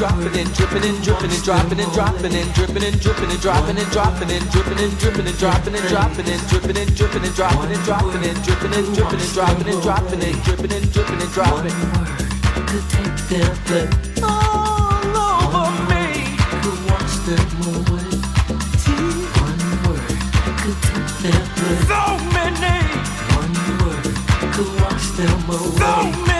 dropping and dripping and dripping and dropping and dropping and dripping and dripping and dropping and dropping and dripping and dripping and dropping and dropping and dripping and dripping and dropping and dropping and dripping and dripping and dropping and dropping and dripping and dripping and dropping. Could take their blood all over me. Could wash them away. One word could take their blood. So many. One word could wash them away. So many.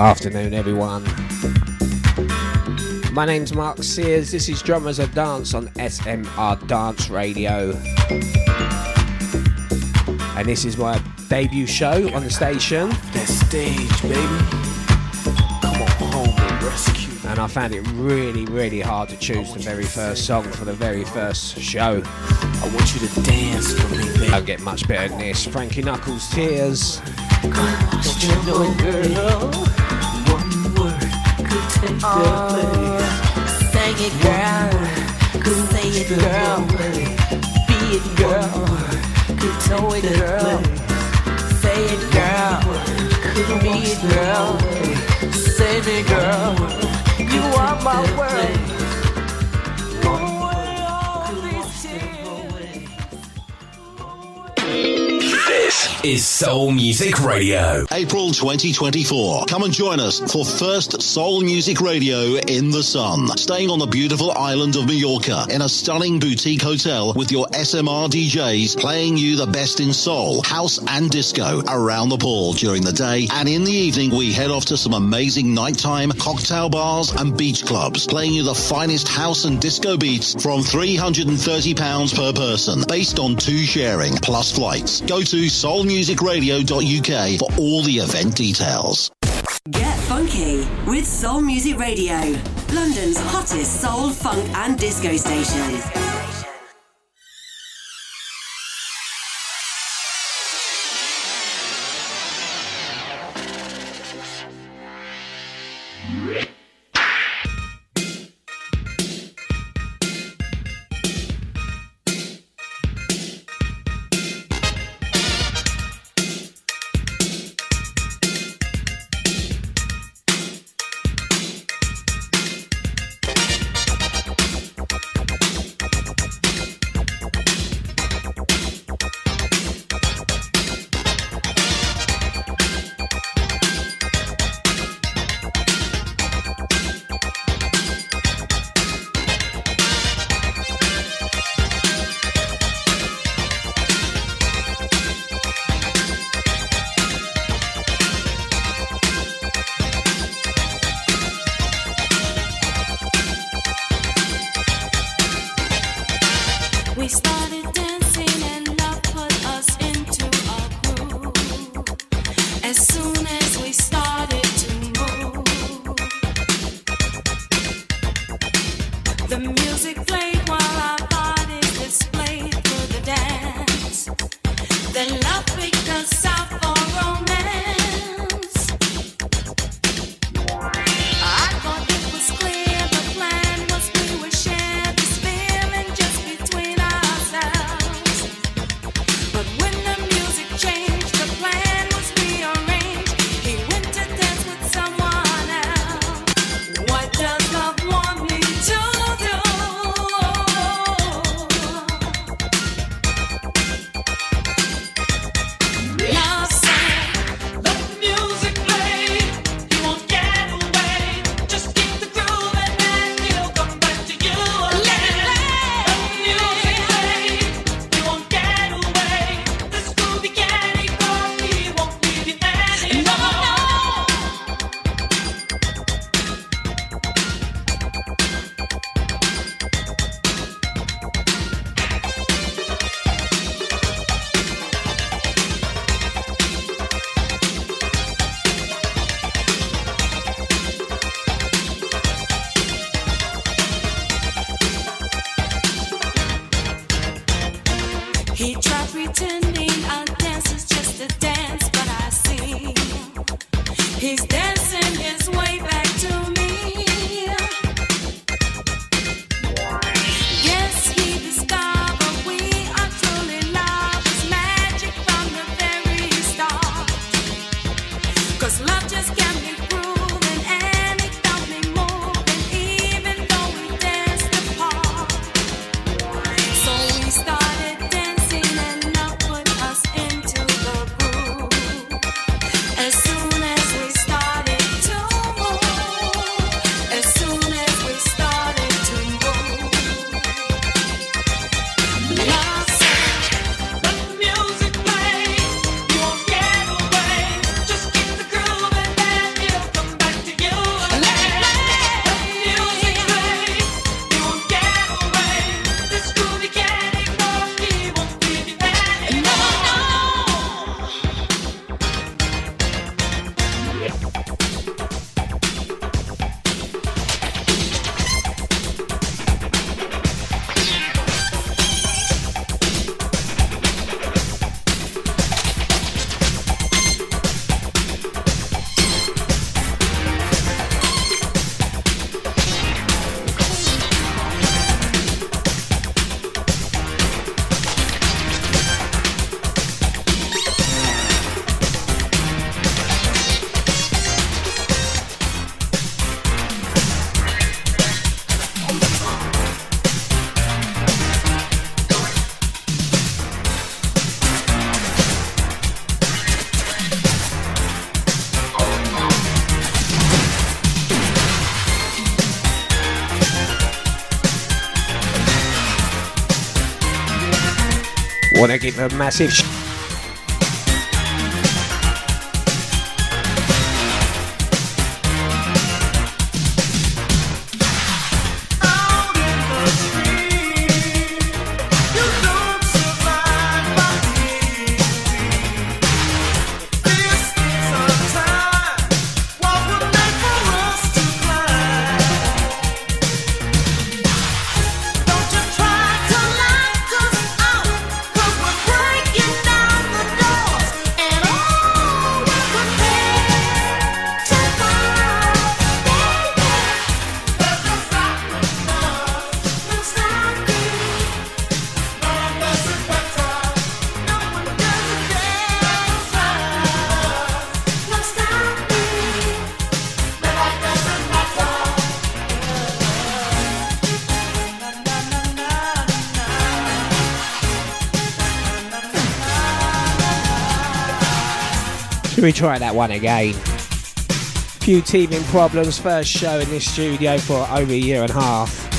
Afternoon, everyone. My name's Mark Sears. This is Genres of Dance on SMR Dance Radio. And this is my debut show on the station. That stage, baby. Come on home and rescue. And I found it really, really hard to choose the very first song for the very first show. I want you to dance for me, baby. Don't get much better than this. Frankie Knuckles, Tears. Girl? Could it, girl. Say it, girl. Be it, girl. Know it, girl. Say it, girl. Be it, girl. Say it, girl. You are my world. Is Soul Music Radio. April 2024. Come and join us for first Soul Music Radio in the sun. Staying on the beautiful island of Mallorca in a stunning boutique hotel with your SMR DJs playing you the best in soul, house and disco around the pool during the day. And in the evening, we head off to some amazing nighttime cocktail bars and beach clubs playing you the finest house and disco beats from £330 per person based on two sharing plus flights. Go to Soul soulmusicradio.uk for all the event details. Get funky with Soul Music Radio, London's hottest soul, funk, and disco station. Want to give a massive Should we try that one again? Few teething problems, first show in this studio for over a year and a half.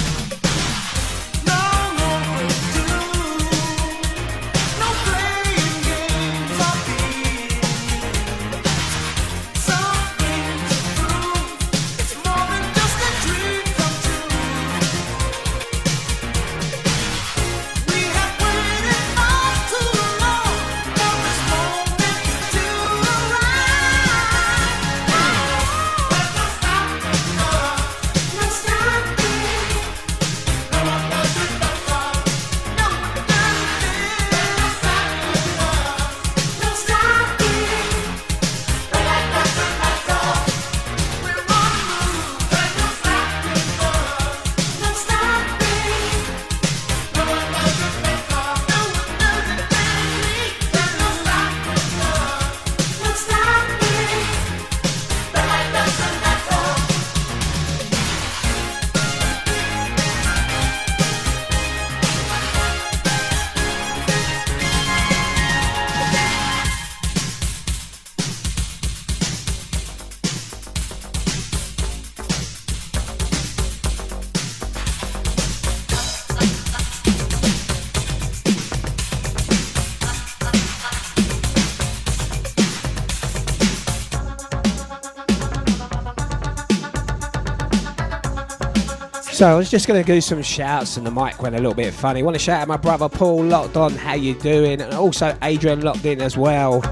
So I was just going to do some shouts and the mic went a little bit funny. want to shout out my brother Paul locked on, how you doing? And also Adrian locked in as well.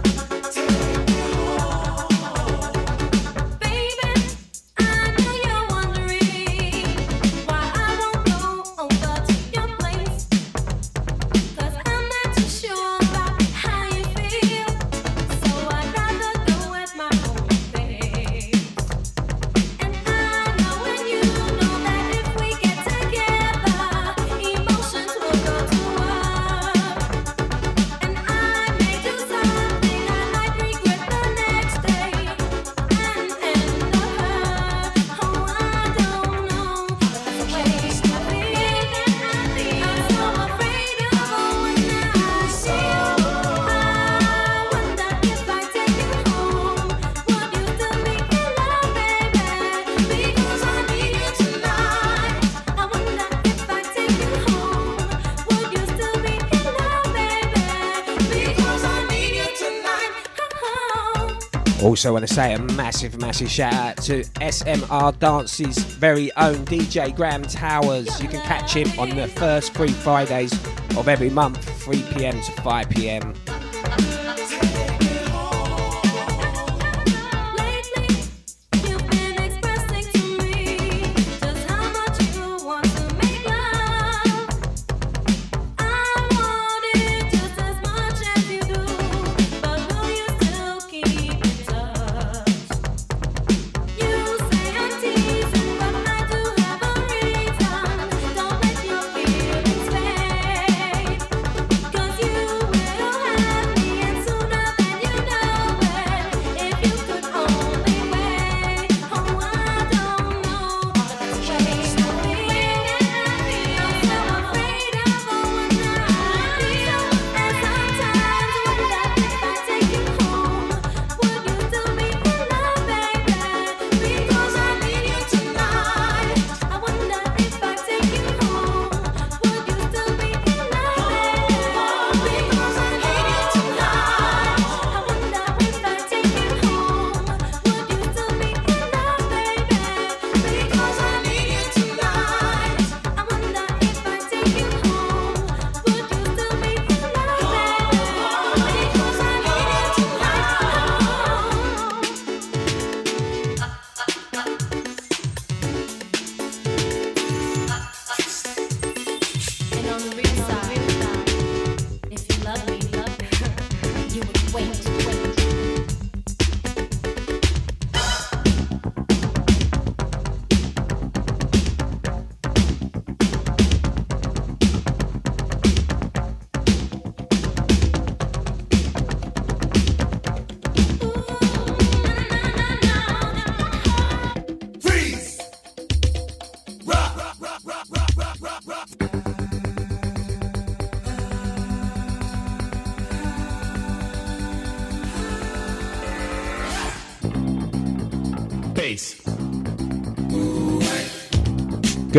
Also, want to say a massive, massive shout out to SMR Dance's very own DJ Graham Towers. You can catch him on the first three Fridays of every month, 3 pm to 5 pm.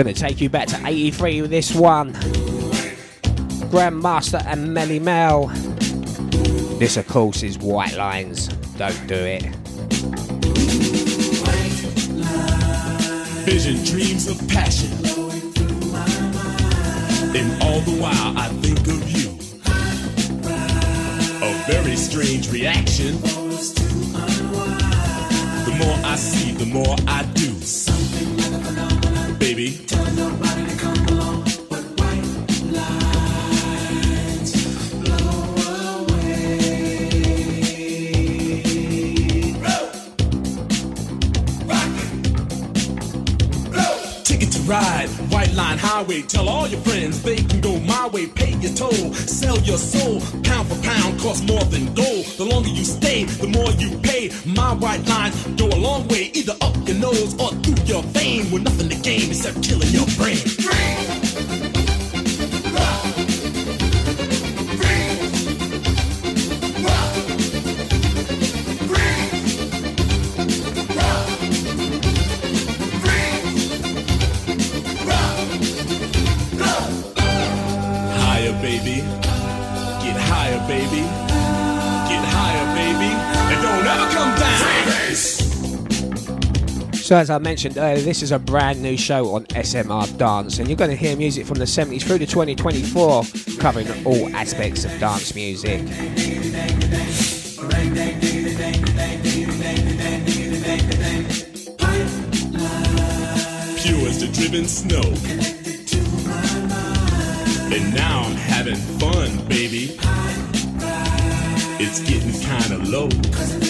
Gonna take you back to 83 with this one. Grandmaster and Melle Mel. This, of course, is White Lines. Don't do it. Vision, dreams of passion. And all the while I think of you. A very strange reaction. The more I see, the more I do to ride, white line highway. Tell all your friends they can go my way. Pay your toll, sell your soul. Pound for pound, cost more than gold. The longer you stay, the more you pay. My white lines go a long way, either up your nose or gain except So, as I mentioned earlier, this is a brand new show on SMR Dance, and you're going to hear music from the 70s through to 2024, covering all aspects of dance music. Pure as the driven snow. And now I'm having fun, baby. It's getting kinda low.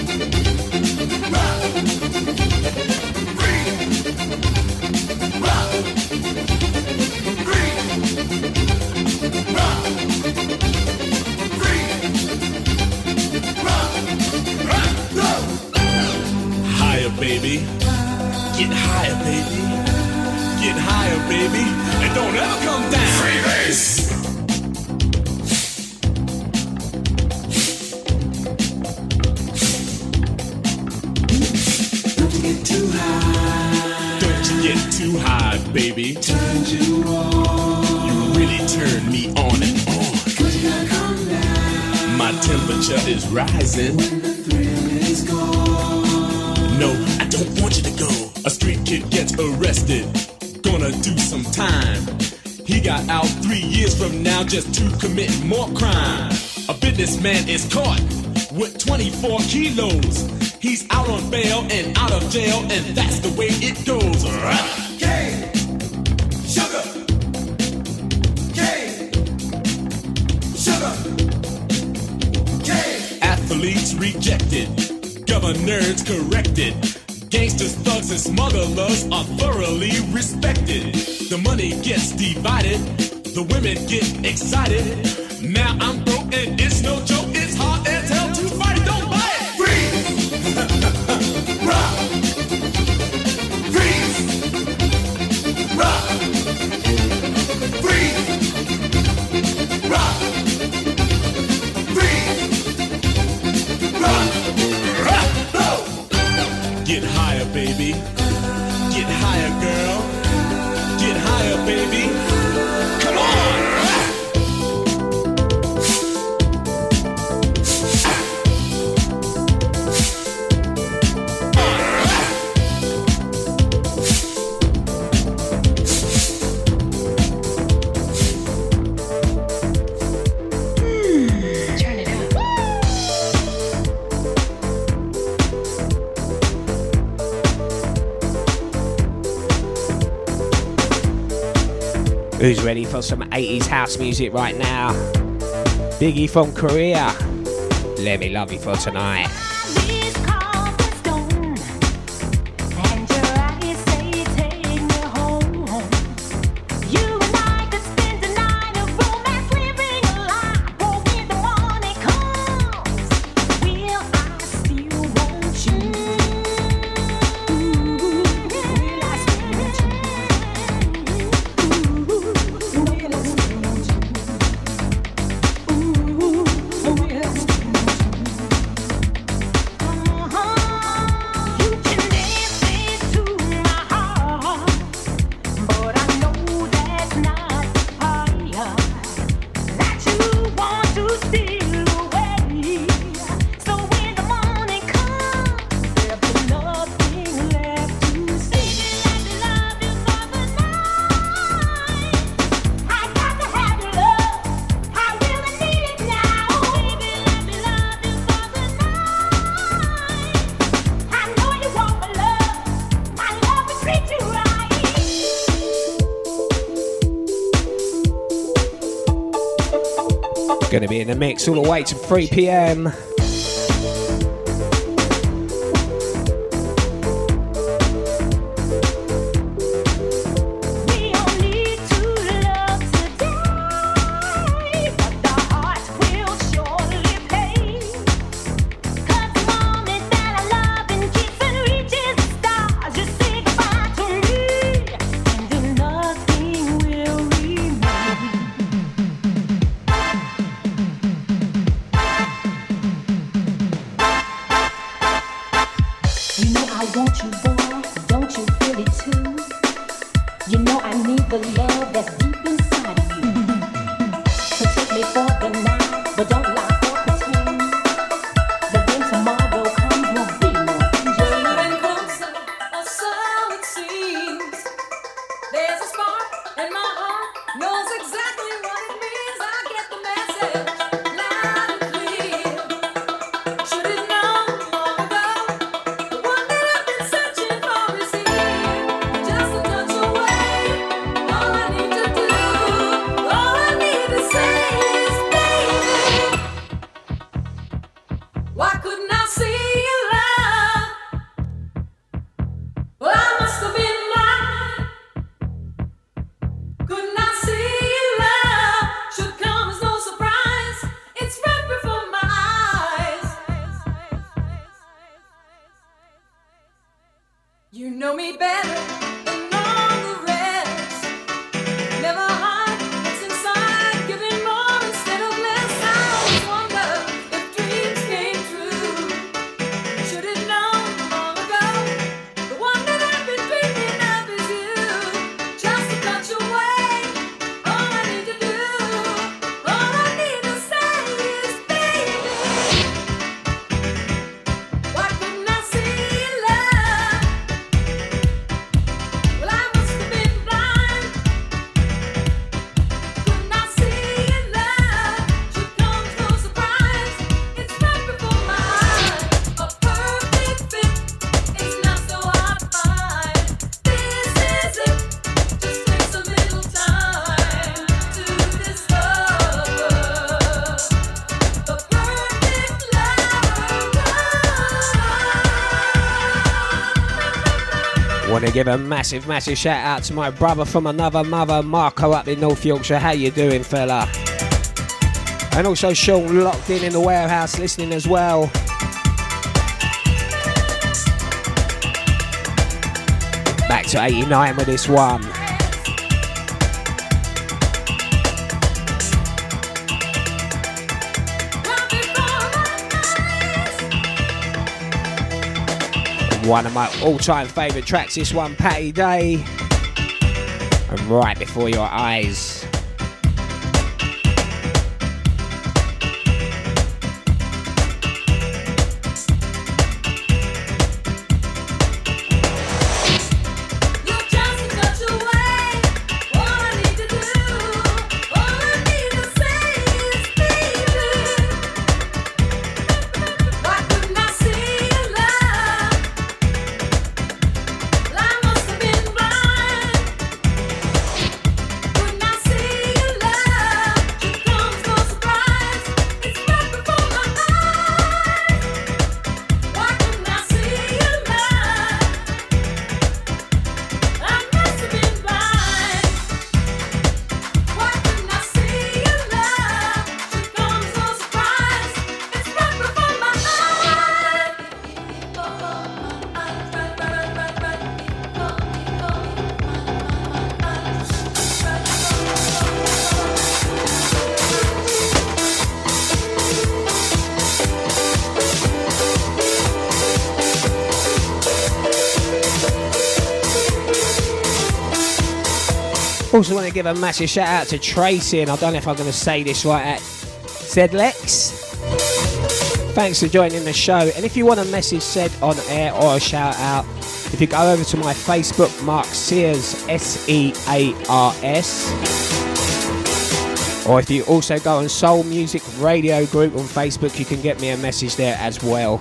just to commit more crime. A businessman is caught with 24 kilos. He's out on bail and out of jail, and that's the way it goes. Cane, sugar, cane, sugar, cane. Athletes rejected, governors corrected. Gangsters, thugs, and smugglers are thoroughly respected. The money gets divided, the women get excited. Now I'm broke and it's no Some 80s house music right now? Biggie from Kariya. Let me love you for tonight. Going to be in the mix all the way to 3 p.m. give a massive, massive shout out to my brother from another mother, Marco, up in North Yorkshire. How you doing, fella? And also Sean locked in in the warehouse listening as well. Back to 89 with this one. One of my all-time favourite tracks. This one, Patti Day, and right before your eyes. Also want to give a massive shout out to Tracy, and I don't know if I'm going to say this right at Zedlex. Thanks for joining the show. And if you want a message said on air or a shout out, if you go over to my Facebook, Mark Sears, S E A R S. Or if you also go on Soul Music Radio Group on Facebook, you can get me a message there as well.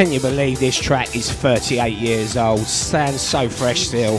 Can you believe this track is 38 years old? Sounds so fresh still.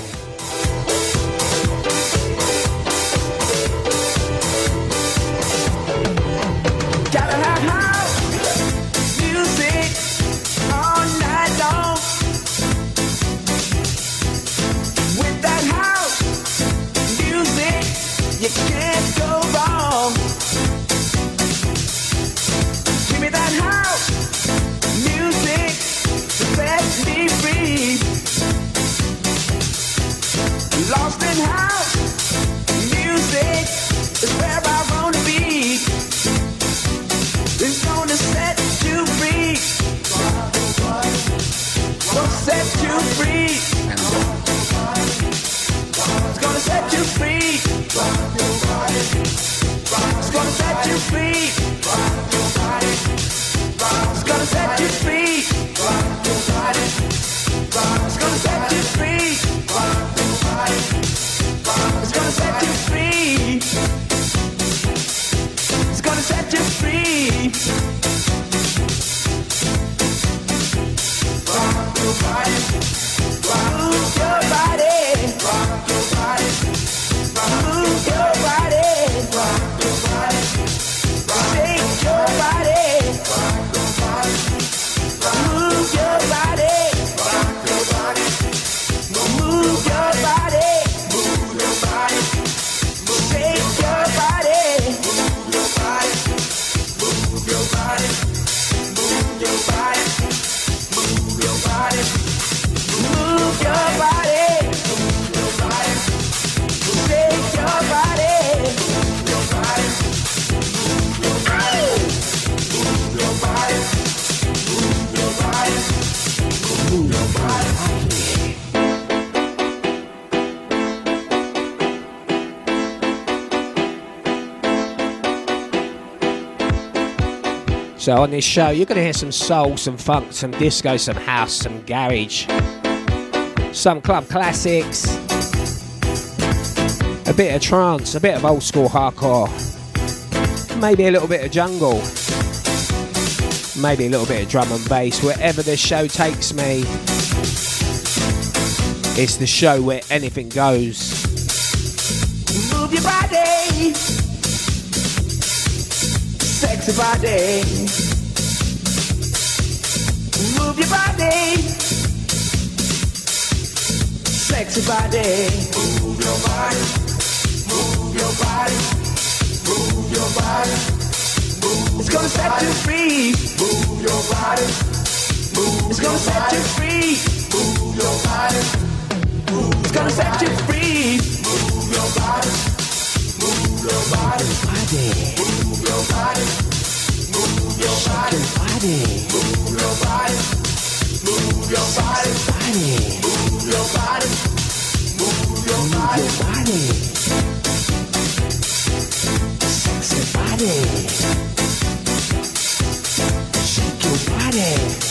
So on this show, you're going to hear some soul, some funk, some disco, some house, some garage, some club classics, a bit of trance, a bit of old school hardcore, maybe a little bit of jungle, maybe a little bit of drum and bass. Wherever the show takes me, it's the show where anything goes. Move your body, sexy body. Move your body, sexy body. Move your body, move your body, move your body. Move it's gonna set you free. Move your body, move it's gonna set you free. Move your body, move it's gonna set you free. Move your body, move your body, move your body, your body, move your body, body, move your body, move your body, sexy body, shake your body,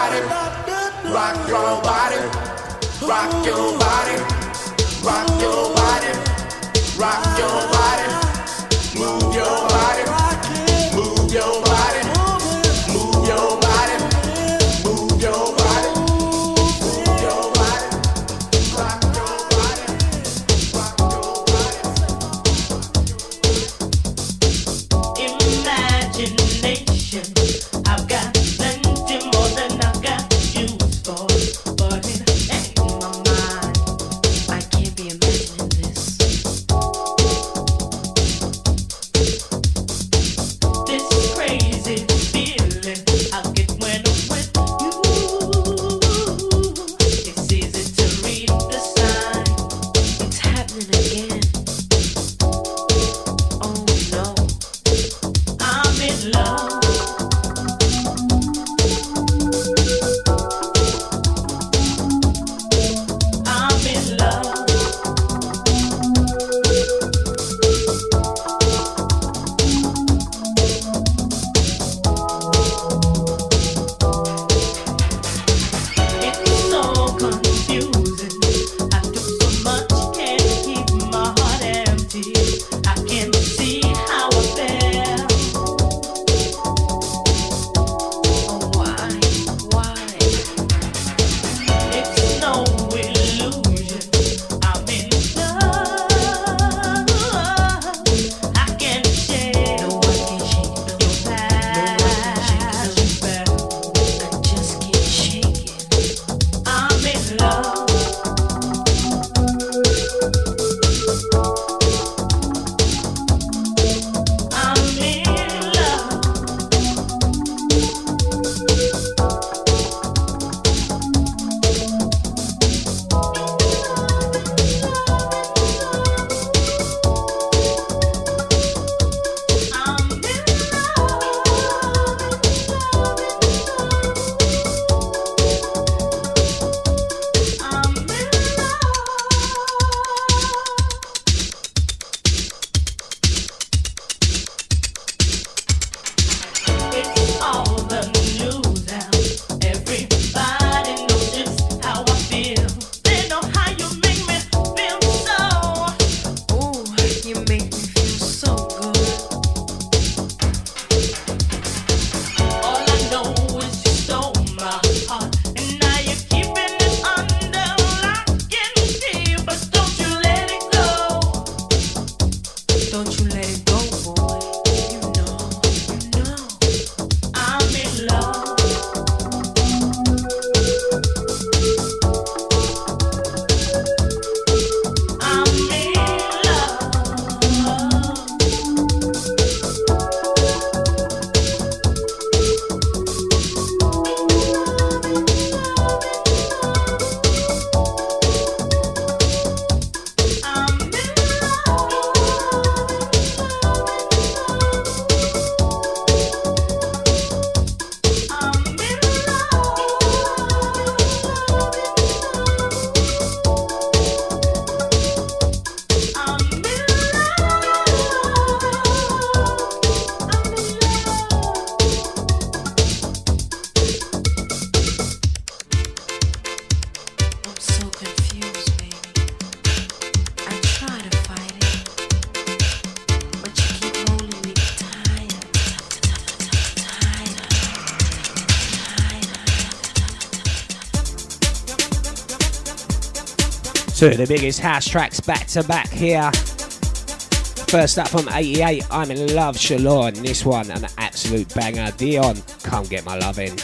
Rock your body. Rock your body. Rock your body. Rock your body. love. Two of the biggest house tracks back to back here. First up from 88, I'm in love, Shalor. This one, an absolute banger. Dionne, come get my lovin'.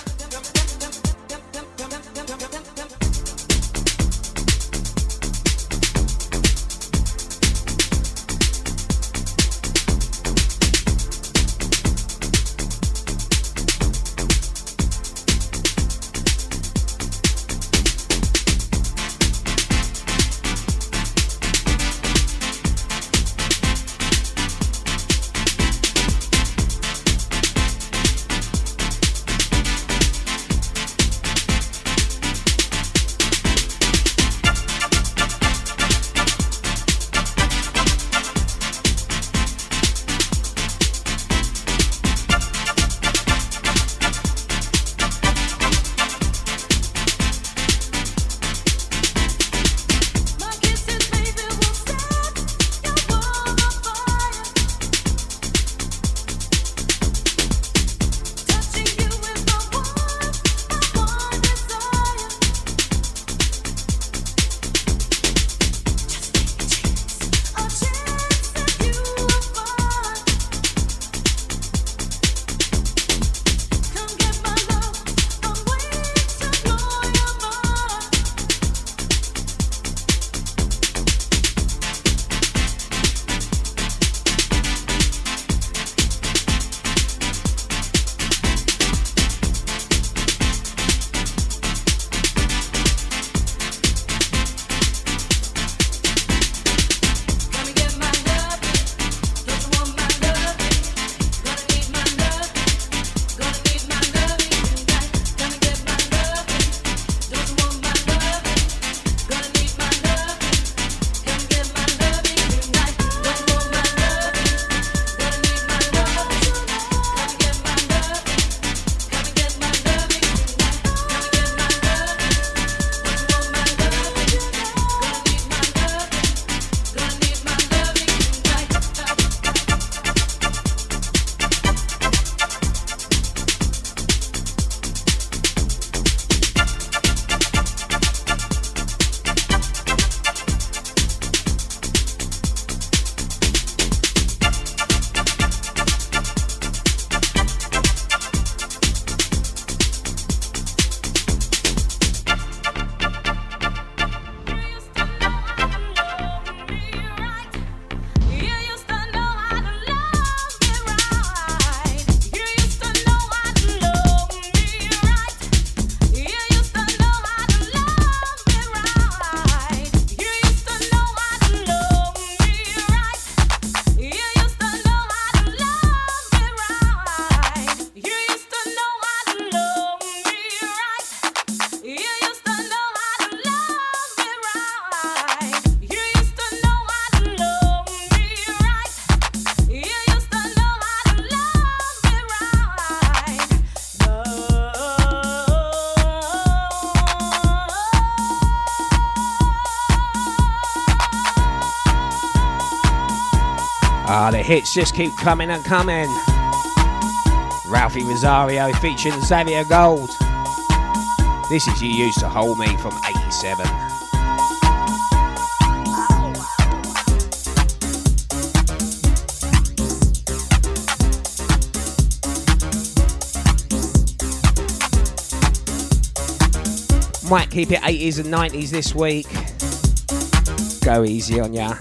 Hits just keep coming and coming. Ralphi Rosario featuring Xavier Gold. This is You Used to Hold Me from 87. Might keep it 80s and 90s this week. Go easy on ya.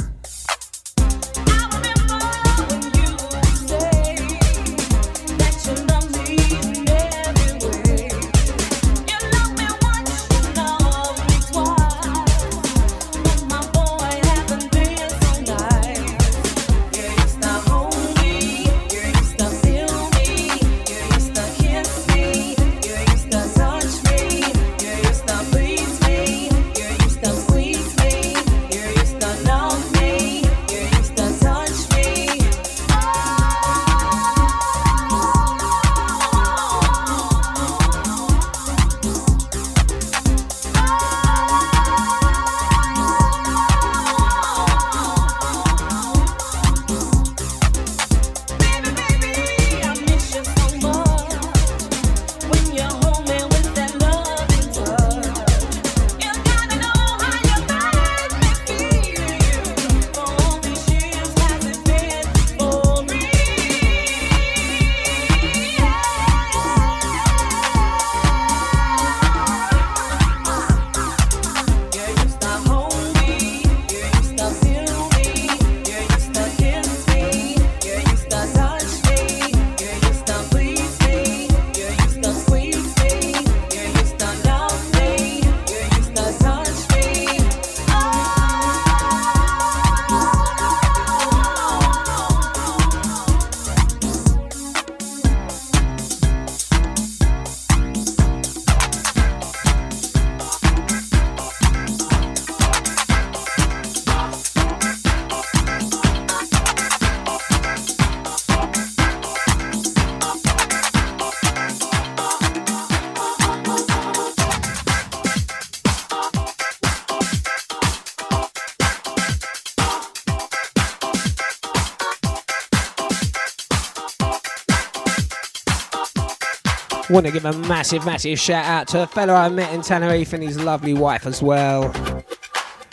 Want to give a massive, massive shout out to a fellow I met in Tenerife and his lovely wife as well.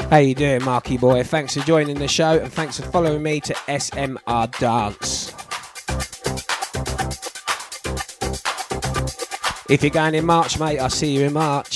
How you doing, Marky boy? Thanks for joining the show and thanks for following me to SMR Dance. If you're going in March, mate, I'll see you in March.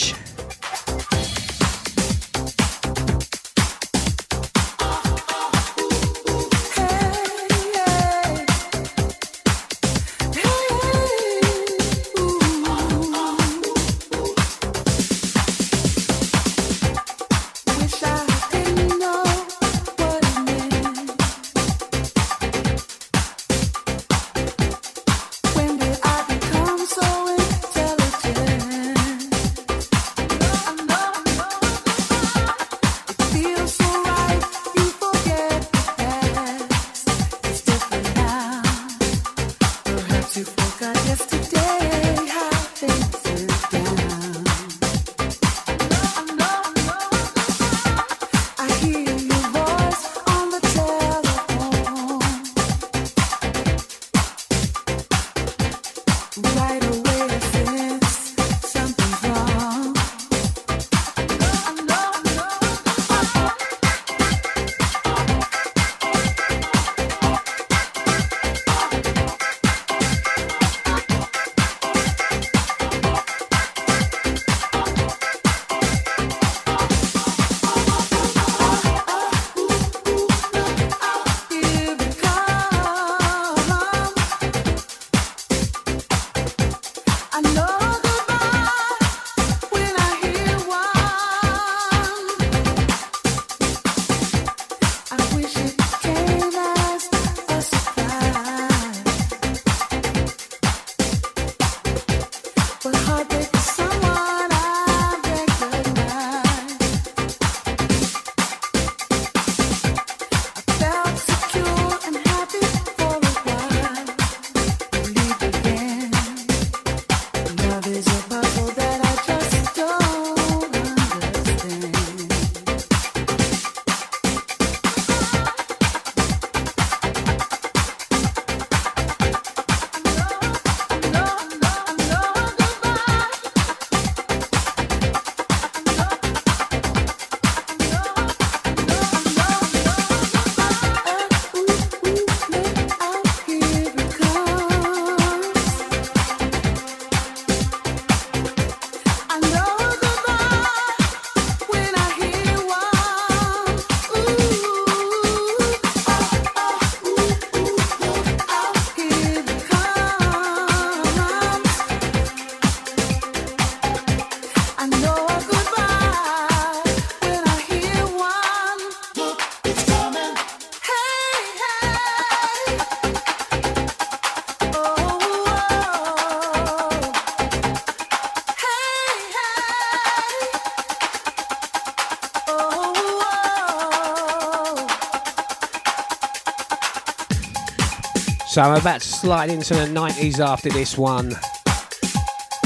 So I'm about to slide into the 90s after this one.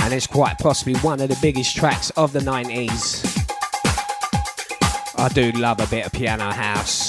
And it's quite possibly one of the biggest tracks of the 90s. I do love a bit of piano house.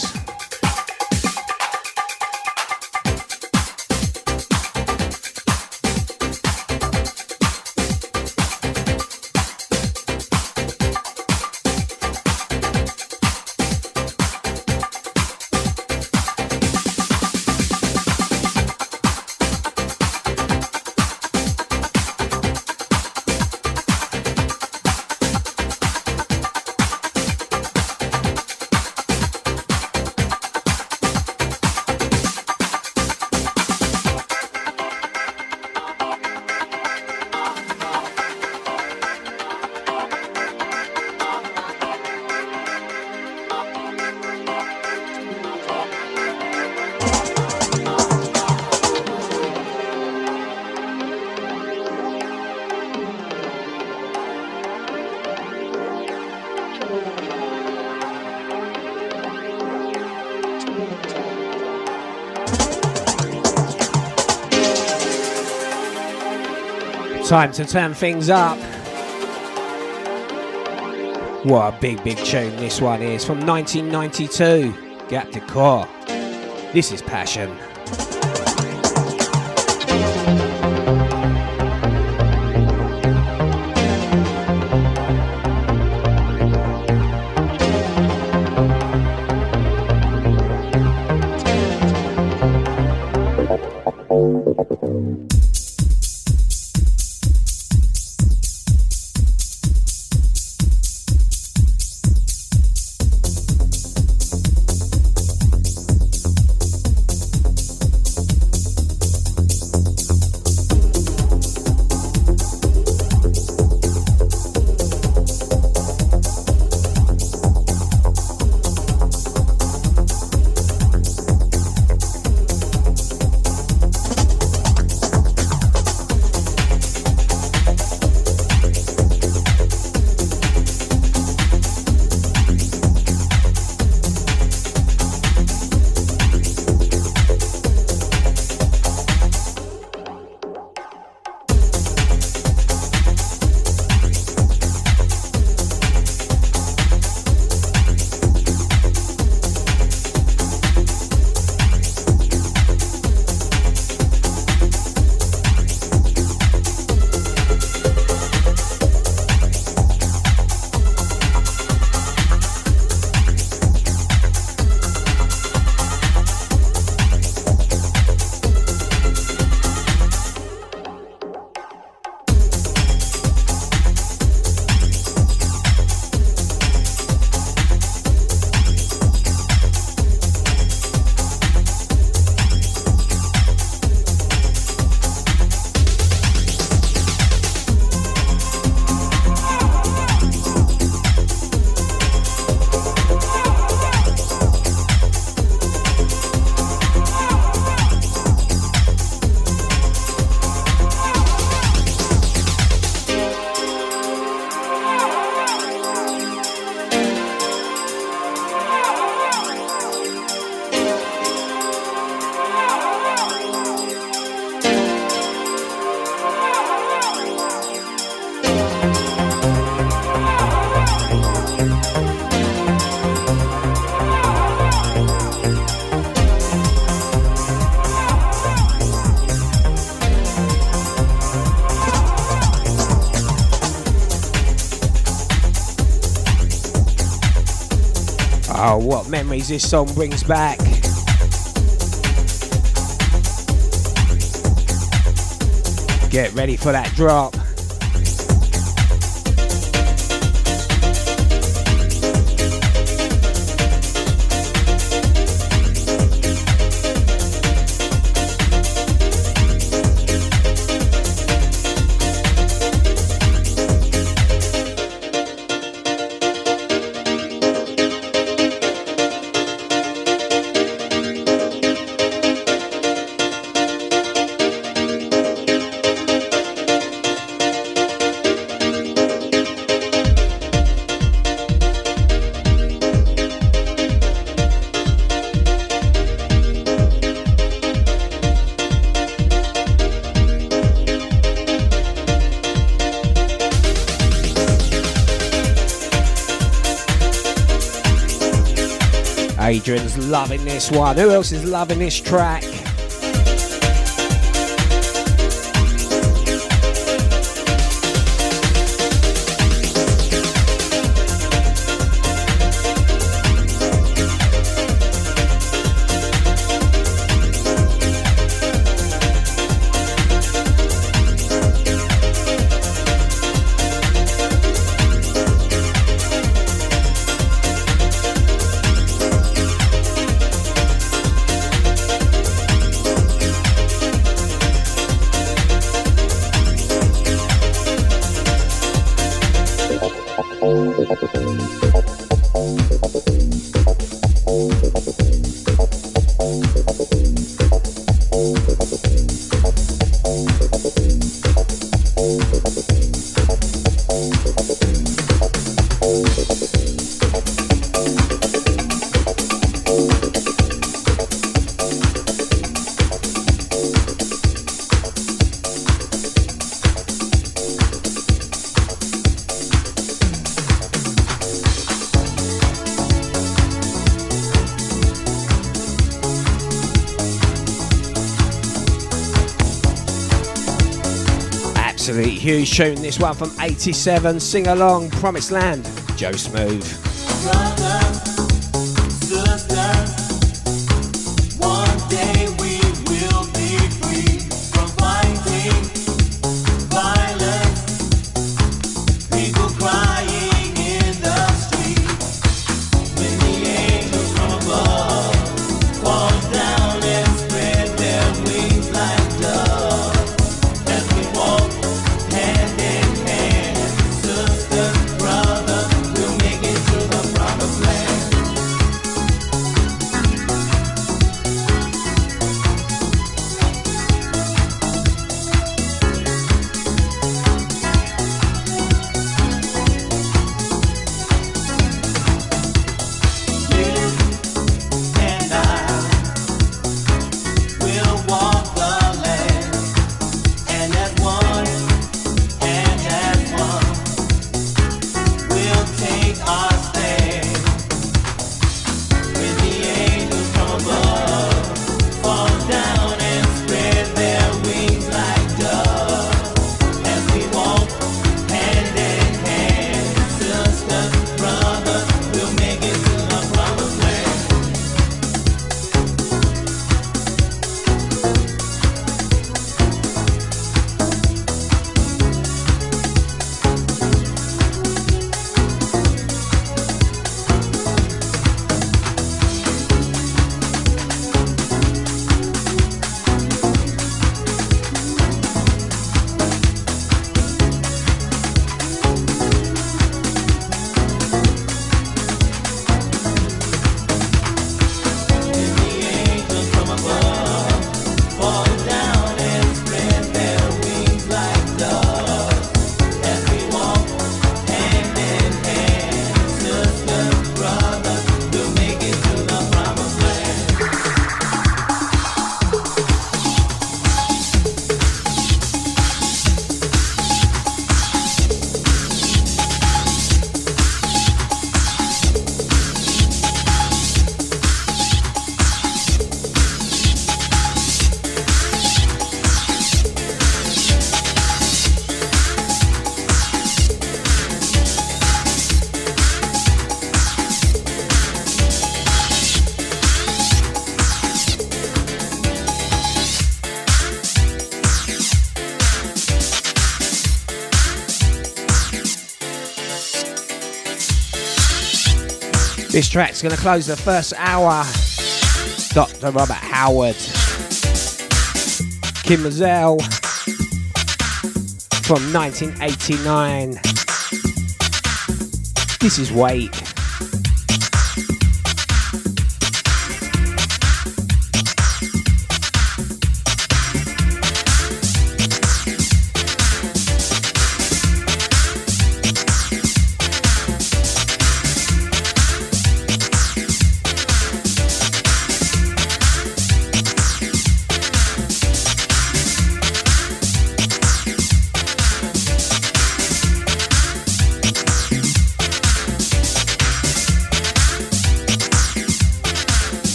Time to turn things up. What a big, big tune this one is from 1992. Gat Decor. This is Passion. Memories this song brings back. Get ready for that drop. Loving this one. Who else is loving this track? Tune. This one from 87. Sing along, Promised Land. Joe Smooth. This track's going to close the first hour. Dr. Robert Howard. Kym Mazelle from 1989. This is Wait.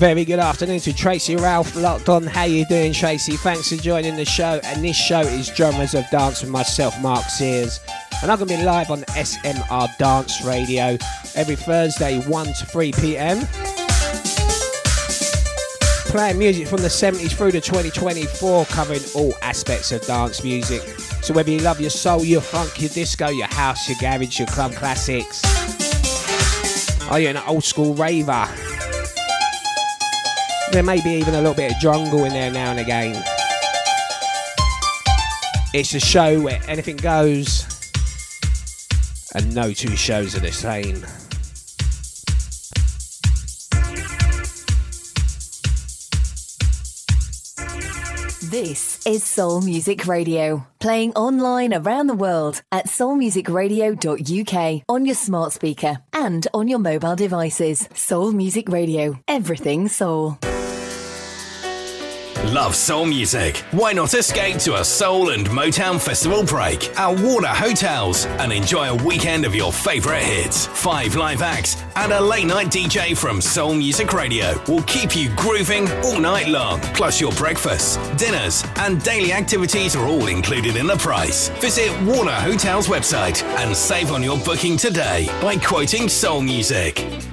Very good afternoon to Tracy Ralph locked on. How you doing, Tracy? Thanks for joining the show. And this show is Genres of Dance with myself, Mark Sears. And I'm to be live on SMR Dance Radio every Thursday, 1 to 3 p.m. Playing music from the 70s through to 2024, covering all aspects of dance music. So whether you love your soul, your funk, your disco, your house, your garage, your club classics, are you an old school raver? There may be even a little bit of jungle in there now and again. It's a show where anything goes, and no two shows are the same. This is Soul Music Radio, playing online around the world at soulmusicradio.uk on your smart speaker and on your mobile devices. Soul Music Radio, everything soul. Love soul music? Why not escape to a soul and Motown festival break at Warner Hotels and enjoy a weekend of your favorite hits, five live acts, and a late night DJ from Soul Music Radio will keep you grooving all night long. Plus, your breakfasts, dinners, and daily activities are all included in the price. Visit Warner Hotels website and save on your booking today by quoting Soul Music.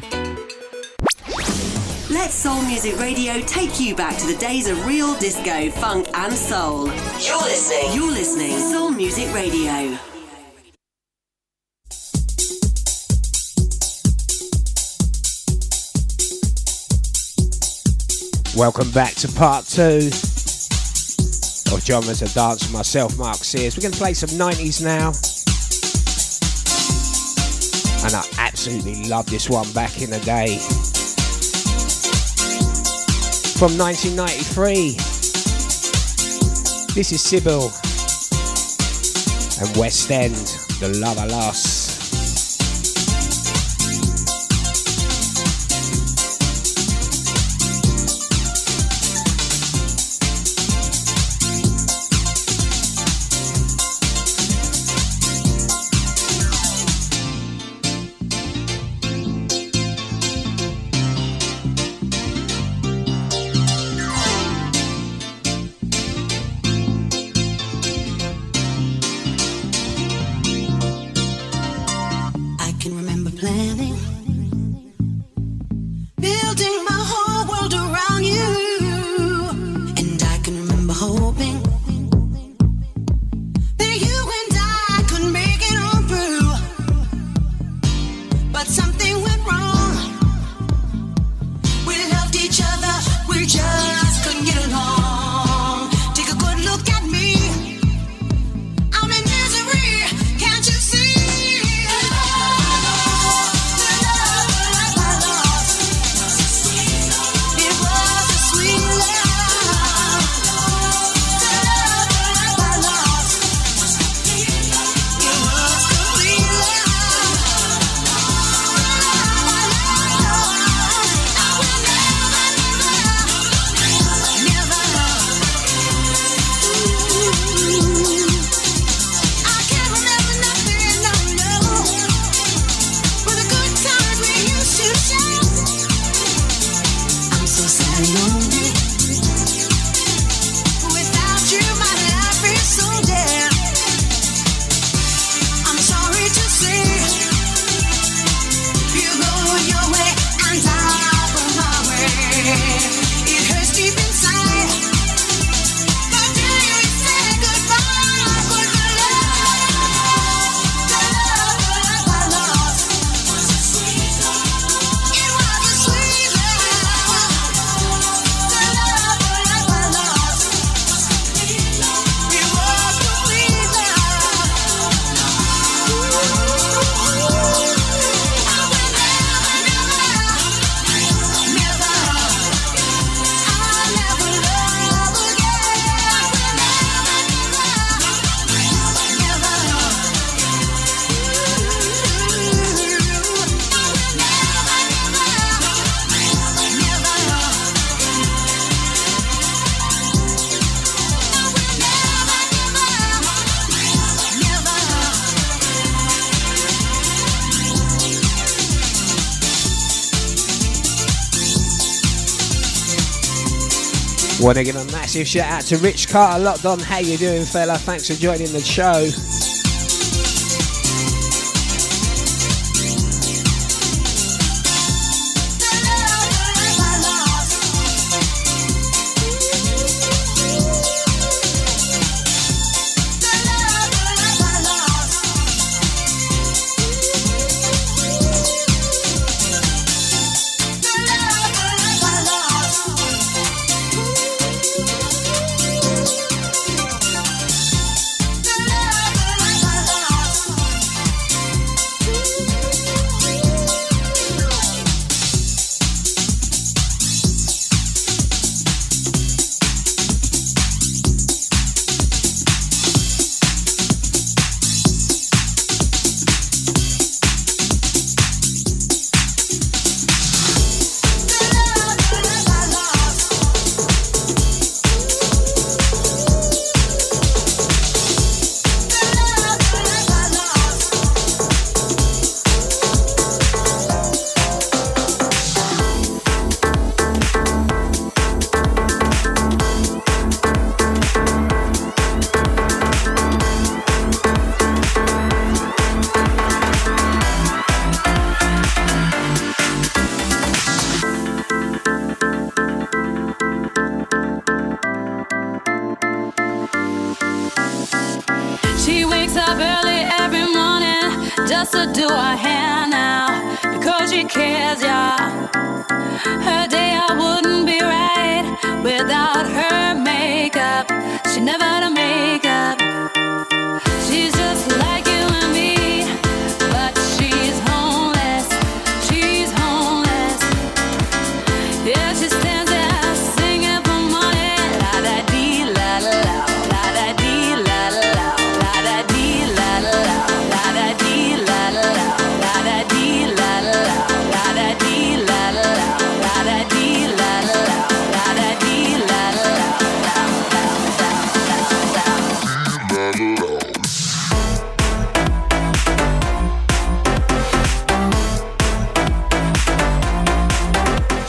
Let Soul Music Radio take you back to the days of real disco, funk, and soul. You're listening. You're listening. Soul Music Radio. Welcome back to part two of Genres of Dance with myself, Mark Sears. We're going to play some 90s now. And I absolutely love this one back in the day. From 1993. This is Sybil and West End, The Love I Lost. Want to give a massive shout out to Rich Carter locked on. How you doing, fella? Thanks for joining the show.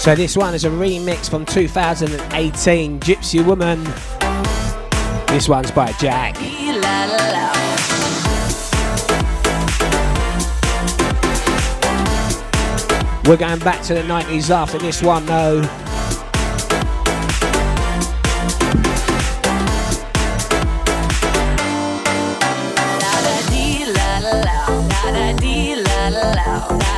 So this one is a remix from 2018, Gypsy Woman. This one's by J8ck. We're going back to the 90s after this one though. La la la la la la la.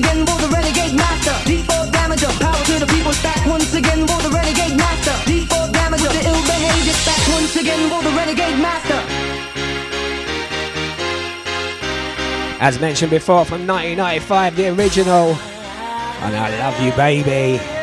again will the renegade master default damage. damager, power to the people's back. Once again will the renegade master default damage. damager, with the ill behavior back. Once again will the renegade master As mentioned before, from 1995, the original And I Love You Baby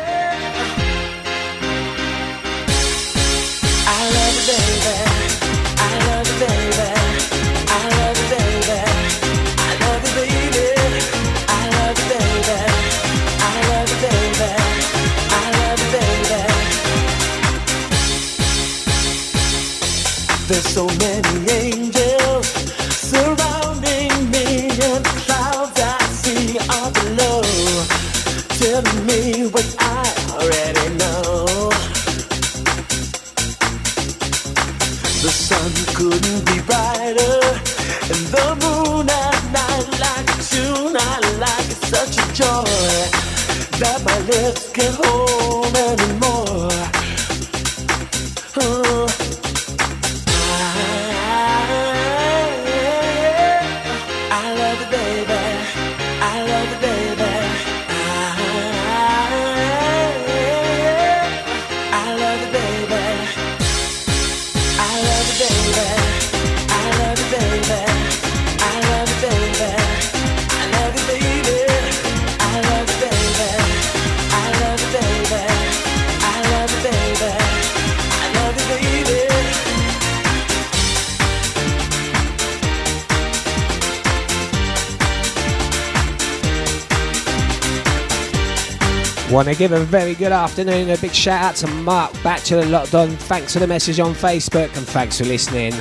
give a very good afternoon. A big shout out to Mark Batchelor locked on. Thanks for the message on Facebook and thanks for listening.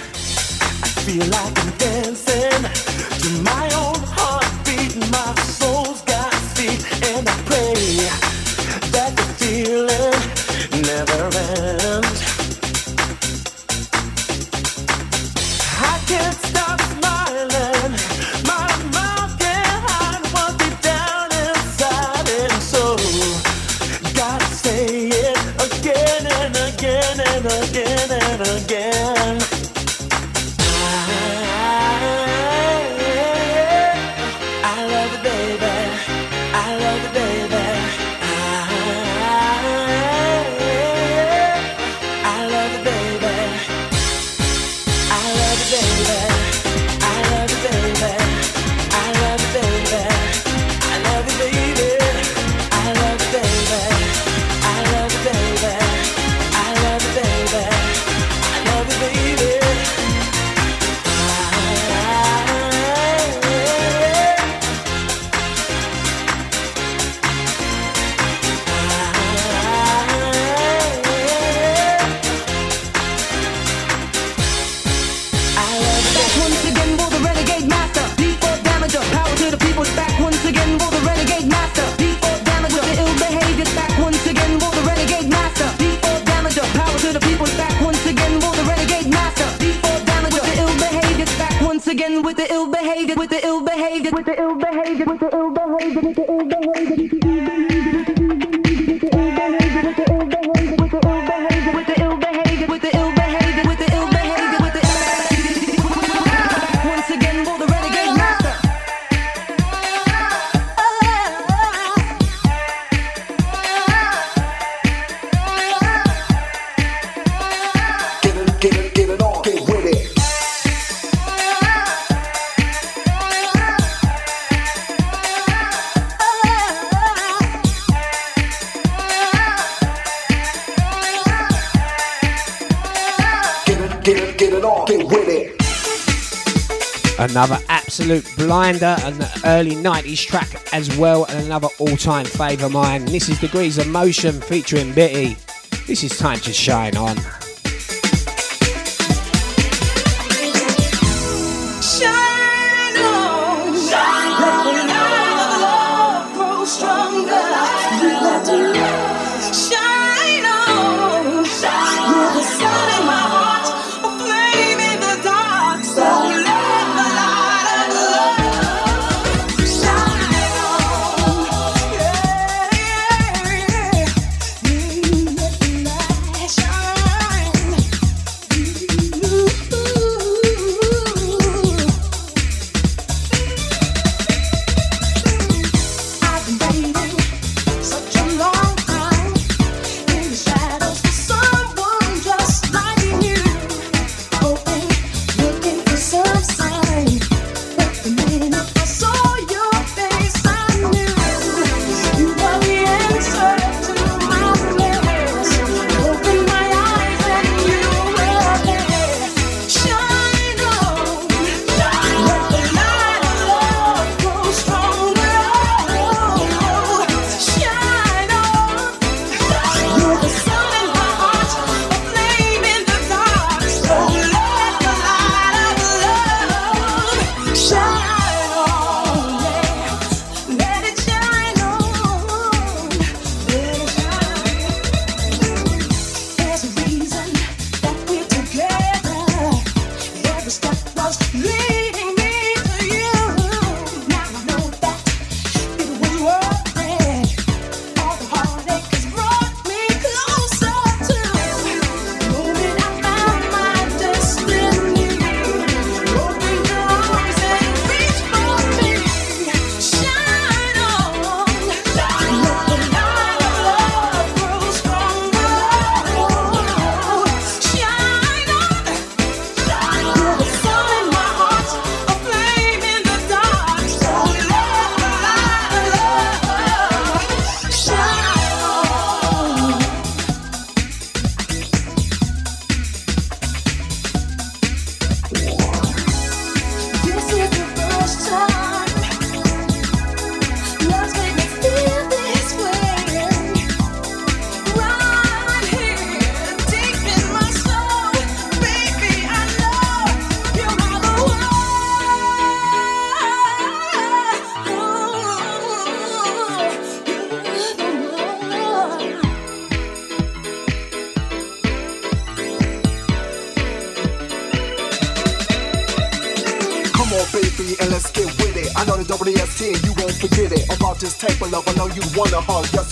early 90s track as well, and another all time favorite of mine. This is Degrees of Motion featuring Biti. This is Time to Shine On.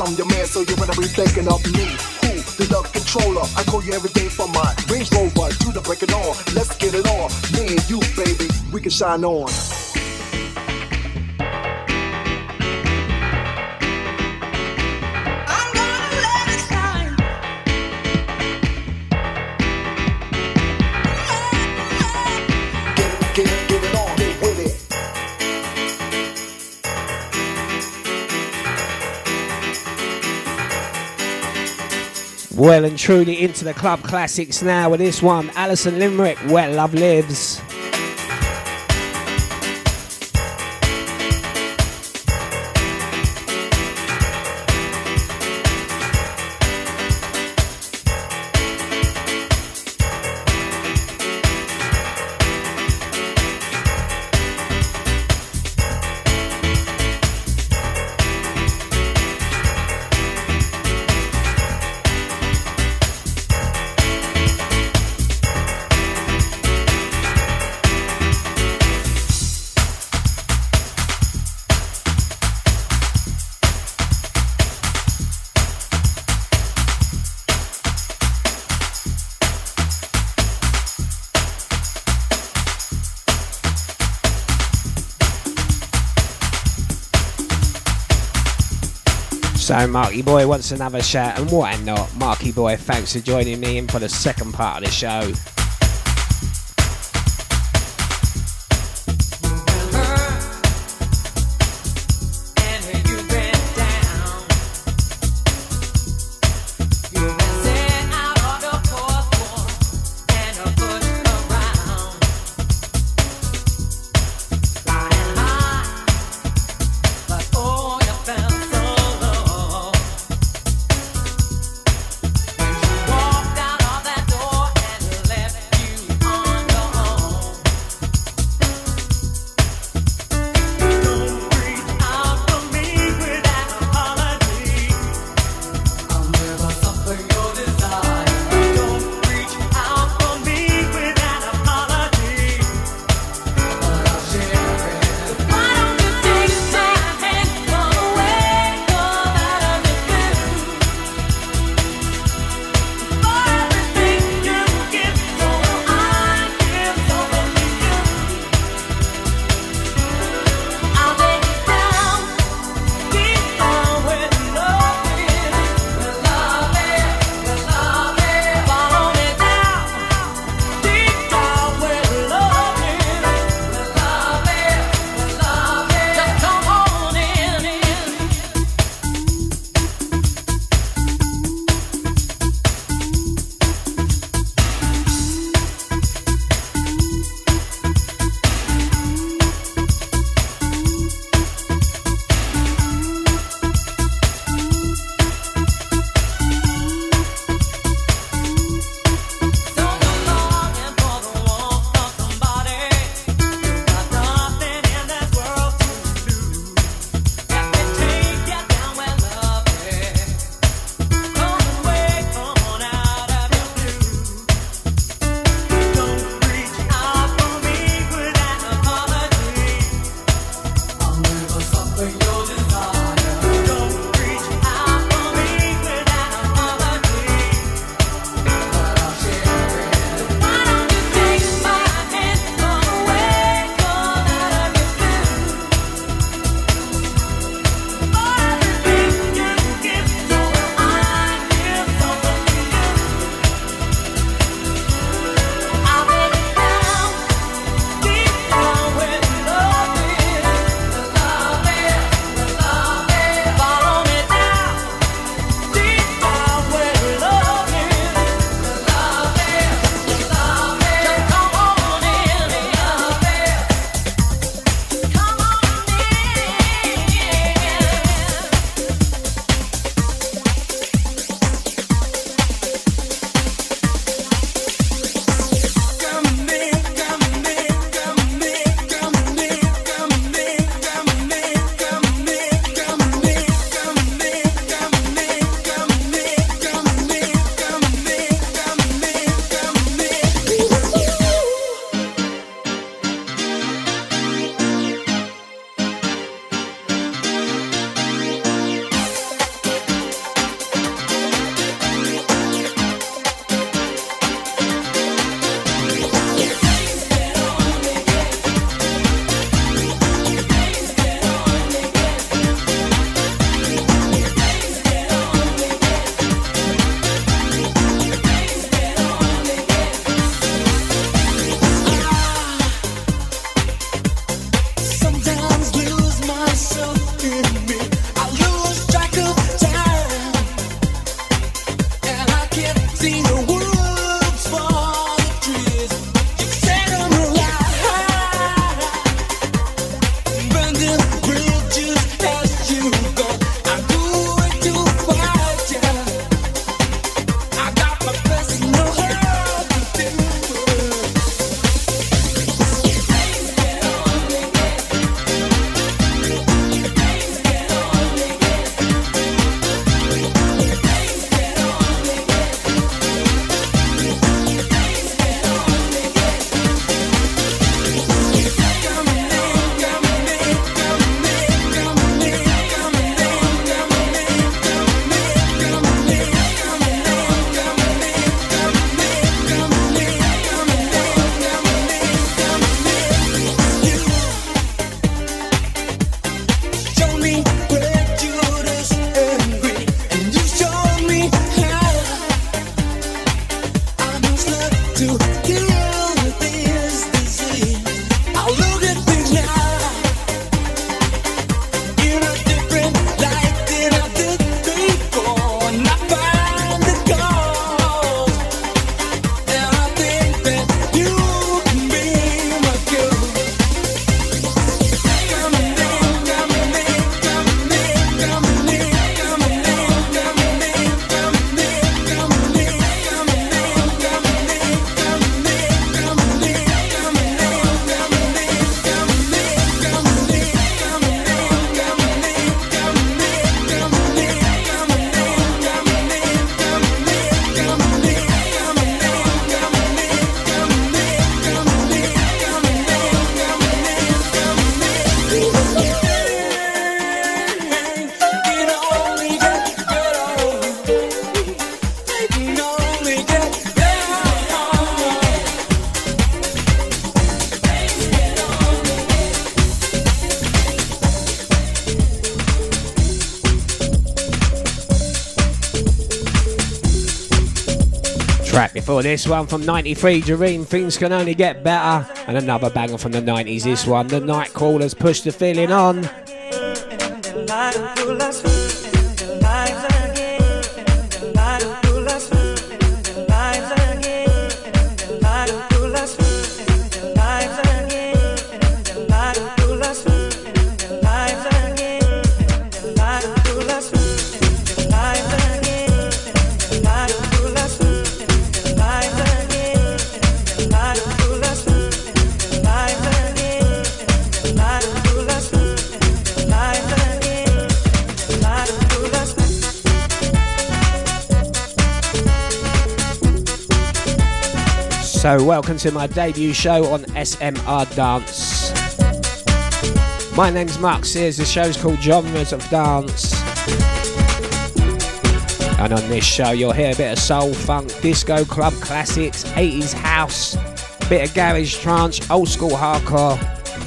I'm your man, so you better be thinking of me. Who? The love controller. I call you every day for my Range Rover. Do the break it on. Let's get it on. Me and you, baby, we can shine on. Well and truly into the club classics now with this one, Alison Limerick, Where Love Lives. So Marky Boy wants another shout, and why not? Marky Boy, thanks for joining me in for the second part of the show. This one from 93, D:Ream, Things Can Only Get Better. And another banger from the 90s, this one, The Nightcrawlers Push the Feeling On. So, welcome to my debut show on SMR Dance. My name's Mark Sears, the show's called Genres of Dance. And on this show, you'll hear a bit of soul, funk, disco, club classics, 80s house, a bit of garage trance, old school hardcore.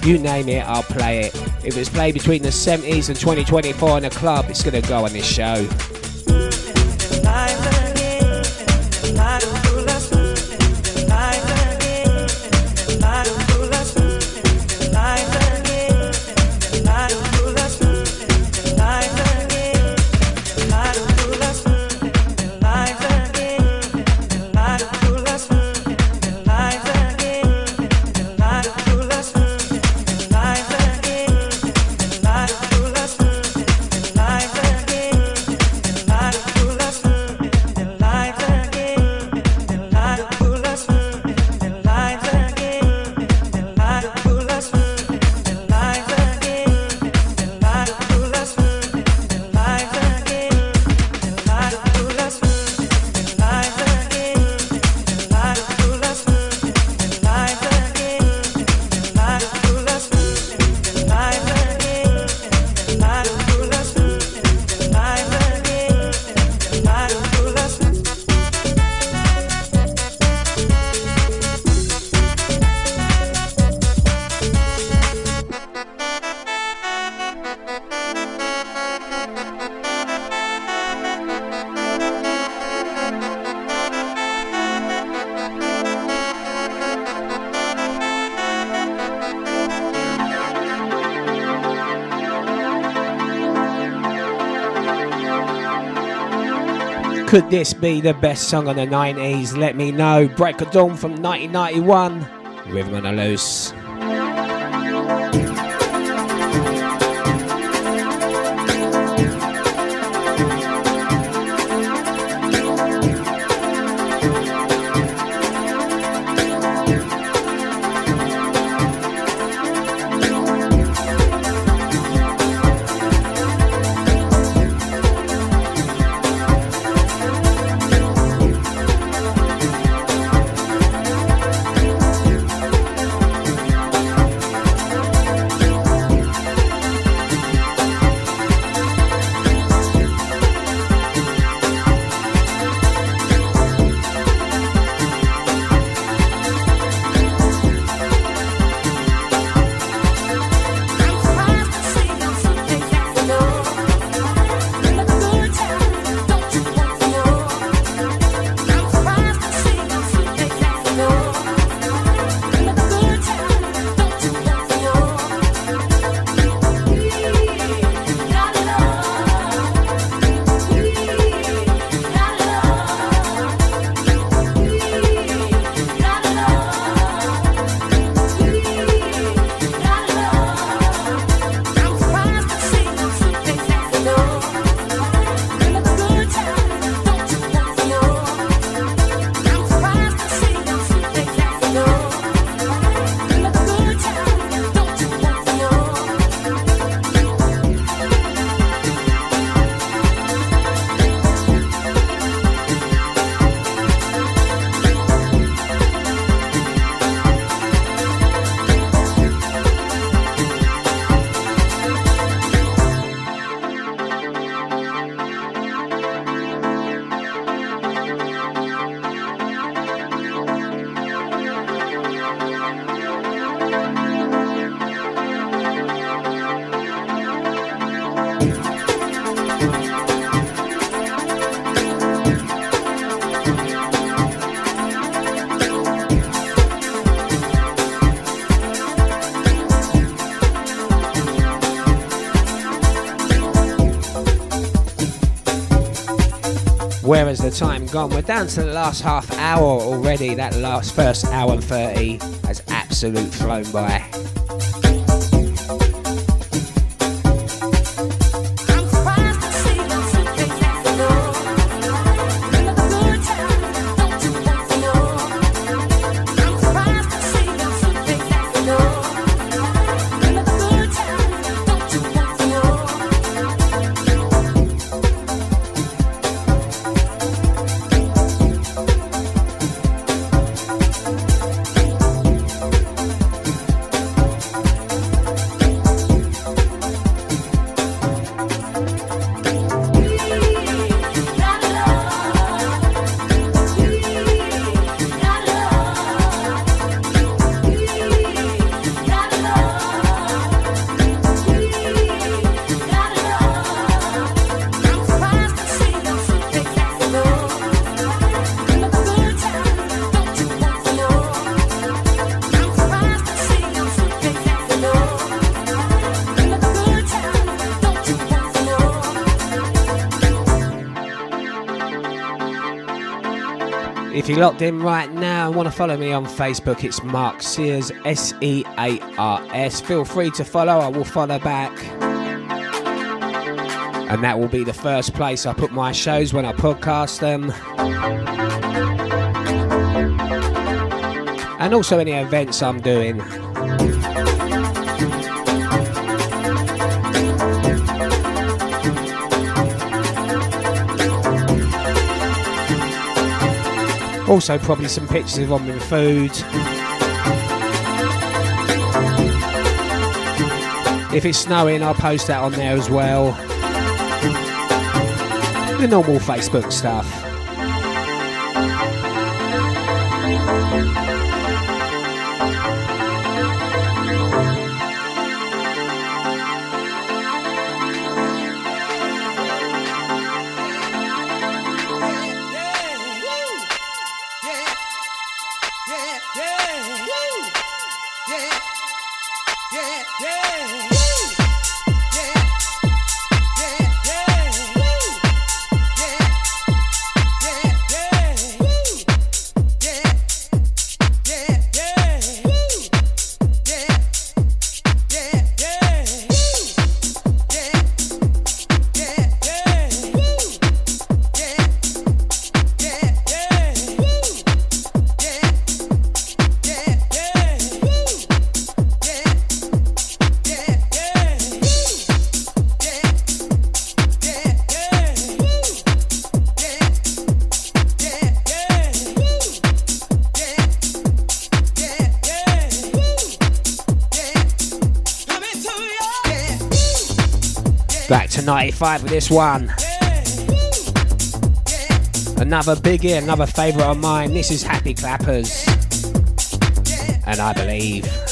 You name it, I'll play it. If it's played between the 70s and 2024 in a club, it's gonna go on this show. Could this be the best song of the 90s? Let me know. Break of Dawn from 1991. Rhythm on a Loose. Gone? We're down to the last half hour already. That last first hour and 30 has absolute flown by. If you're locked in right now and want to follow me on Facebook, it's Mark Sears, S E A R S. Feel free to follow, I will follow back. And that will be the first place I put my shows when I podcast them. And also any events I'm doing. Also, probably some pictures of on my food. If it's snowing, I'll post that on there as well. The normal Facebook stuff. 95 with this one. Another biggie, another favourite of mine. This is Happy Clappers. And I believe.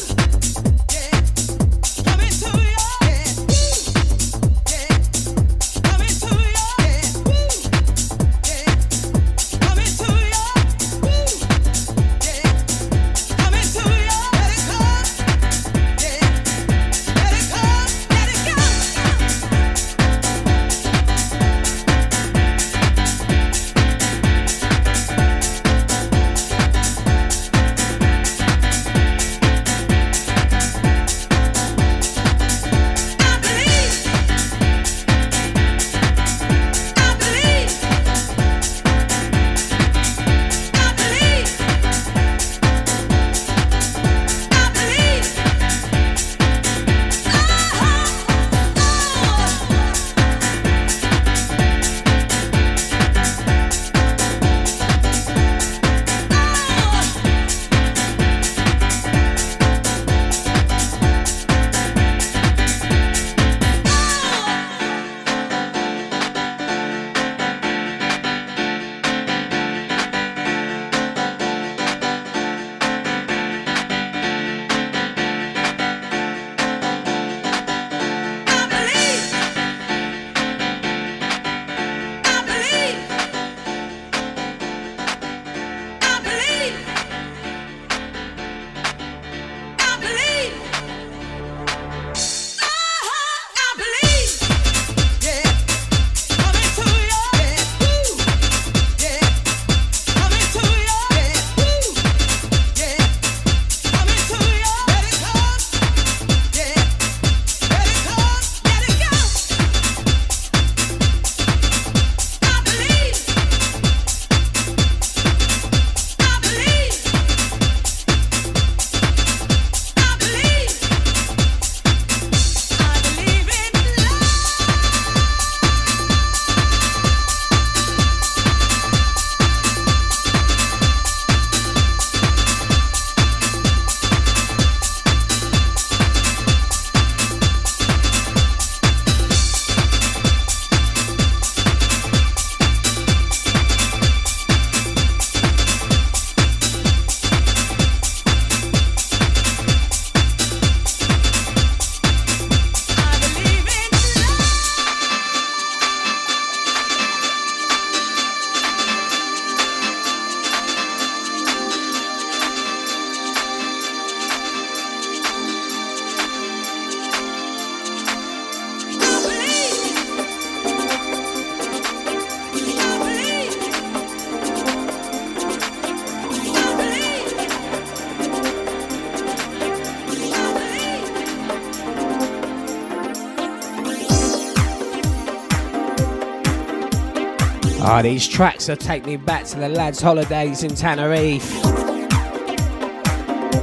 Ah, these tracks will take me back to the lads' holidays in Tenerife.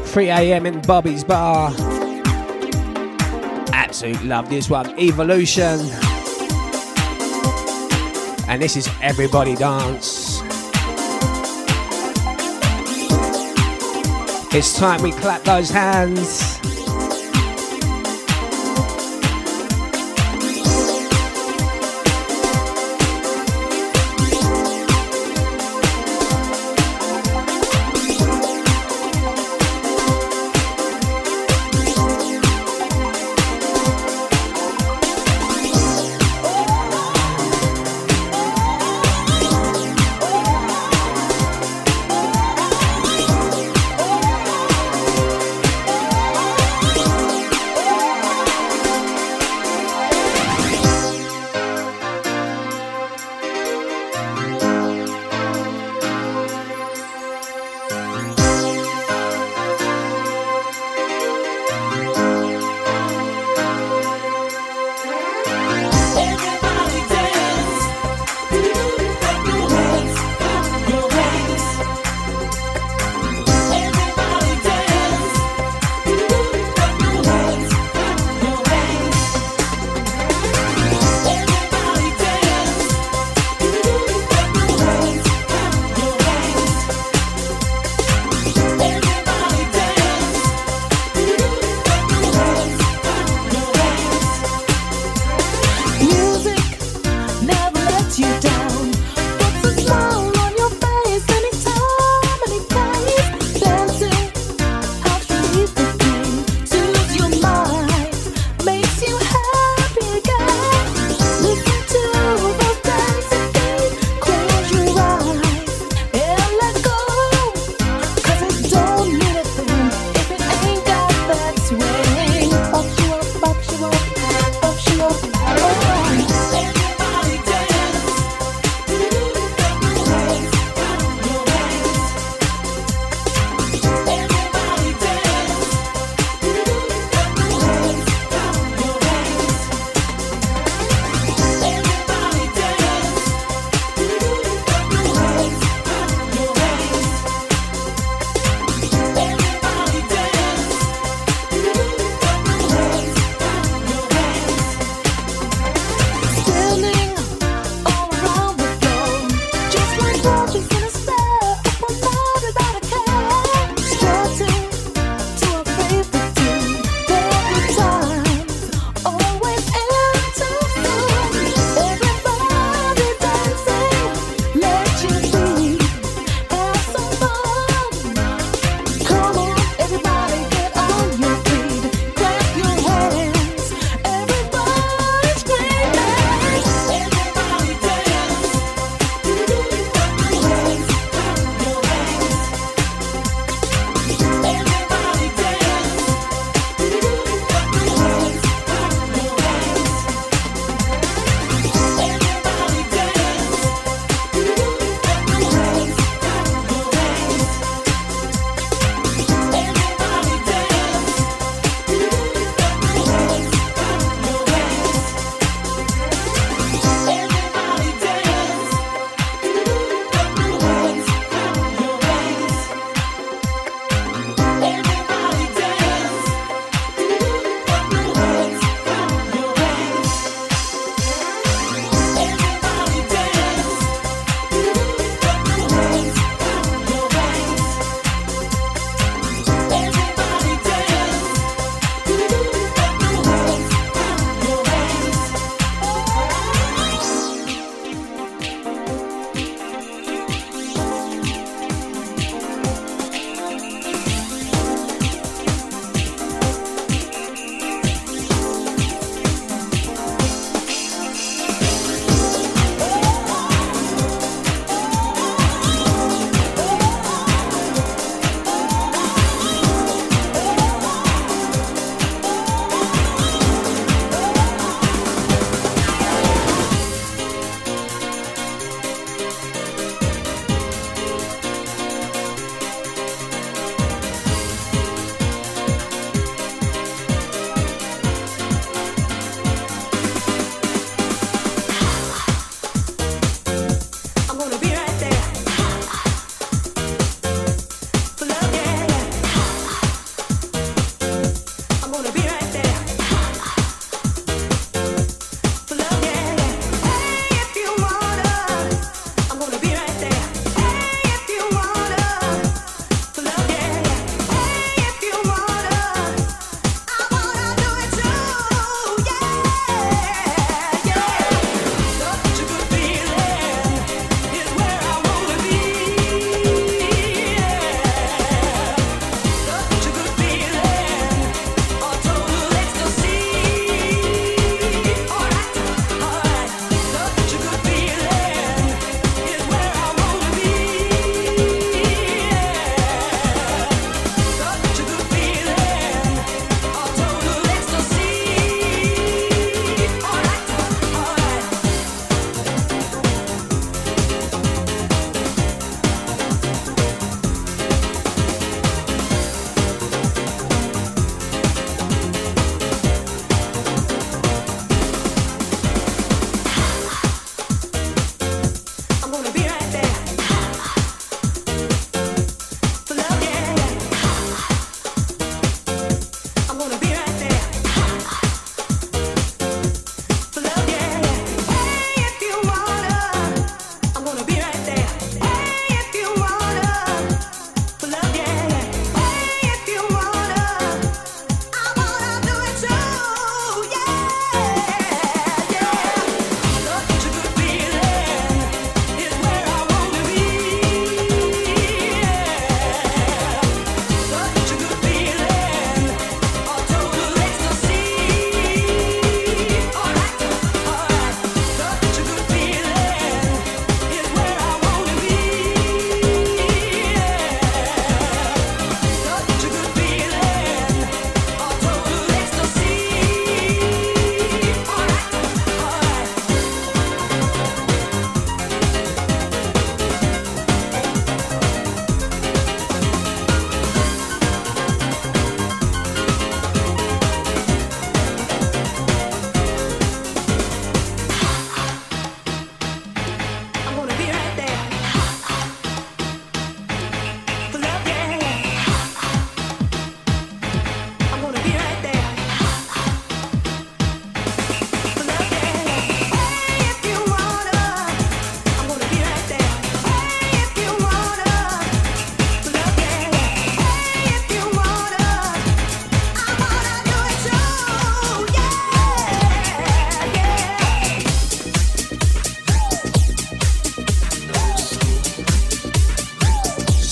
3 a.m. in Bobby's Bar. Absolute love this one. Evolution. And this is Everybody Dance. It's time we clap those hands.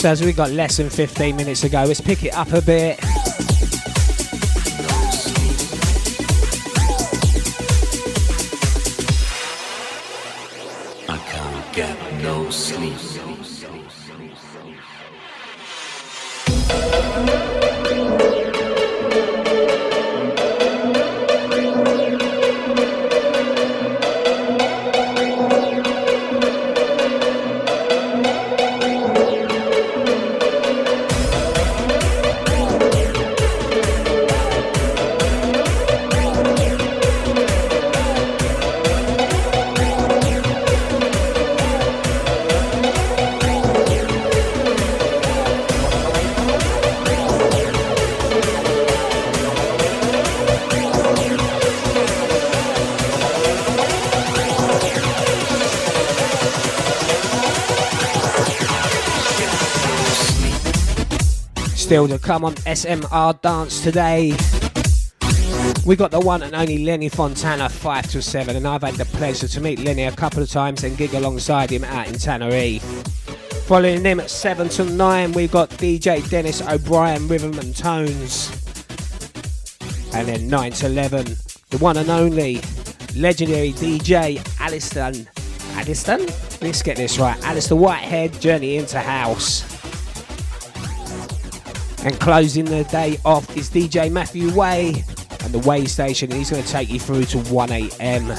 So as we got less than 15 minutes to go, let's pick it up a bit. Come on SMR Dance today. We got the one and only Lenny Fontana, 5 to 7, and I've had the pleasure to meet Lenny a couple of times and gig alongside him out in Tenerife. Following him at 7 to 9, we've got DJ Dennis O'Brien, Rhythm and Tones. And then 9 to 11, the one and only legendary DJ Aliston. Aliston? Let's get this right. Alistair Whitehead, Journey into House. And closing the day off is DJ Matthew Way and the Way Station. He's going to take you through to 1 a.m.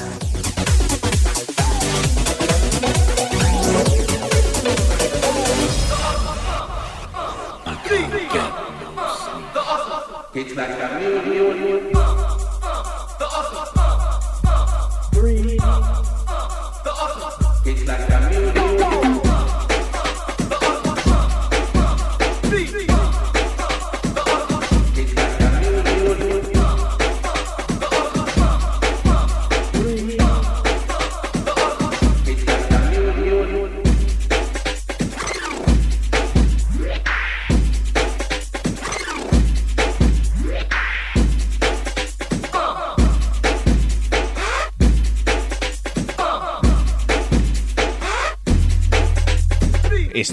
It's like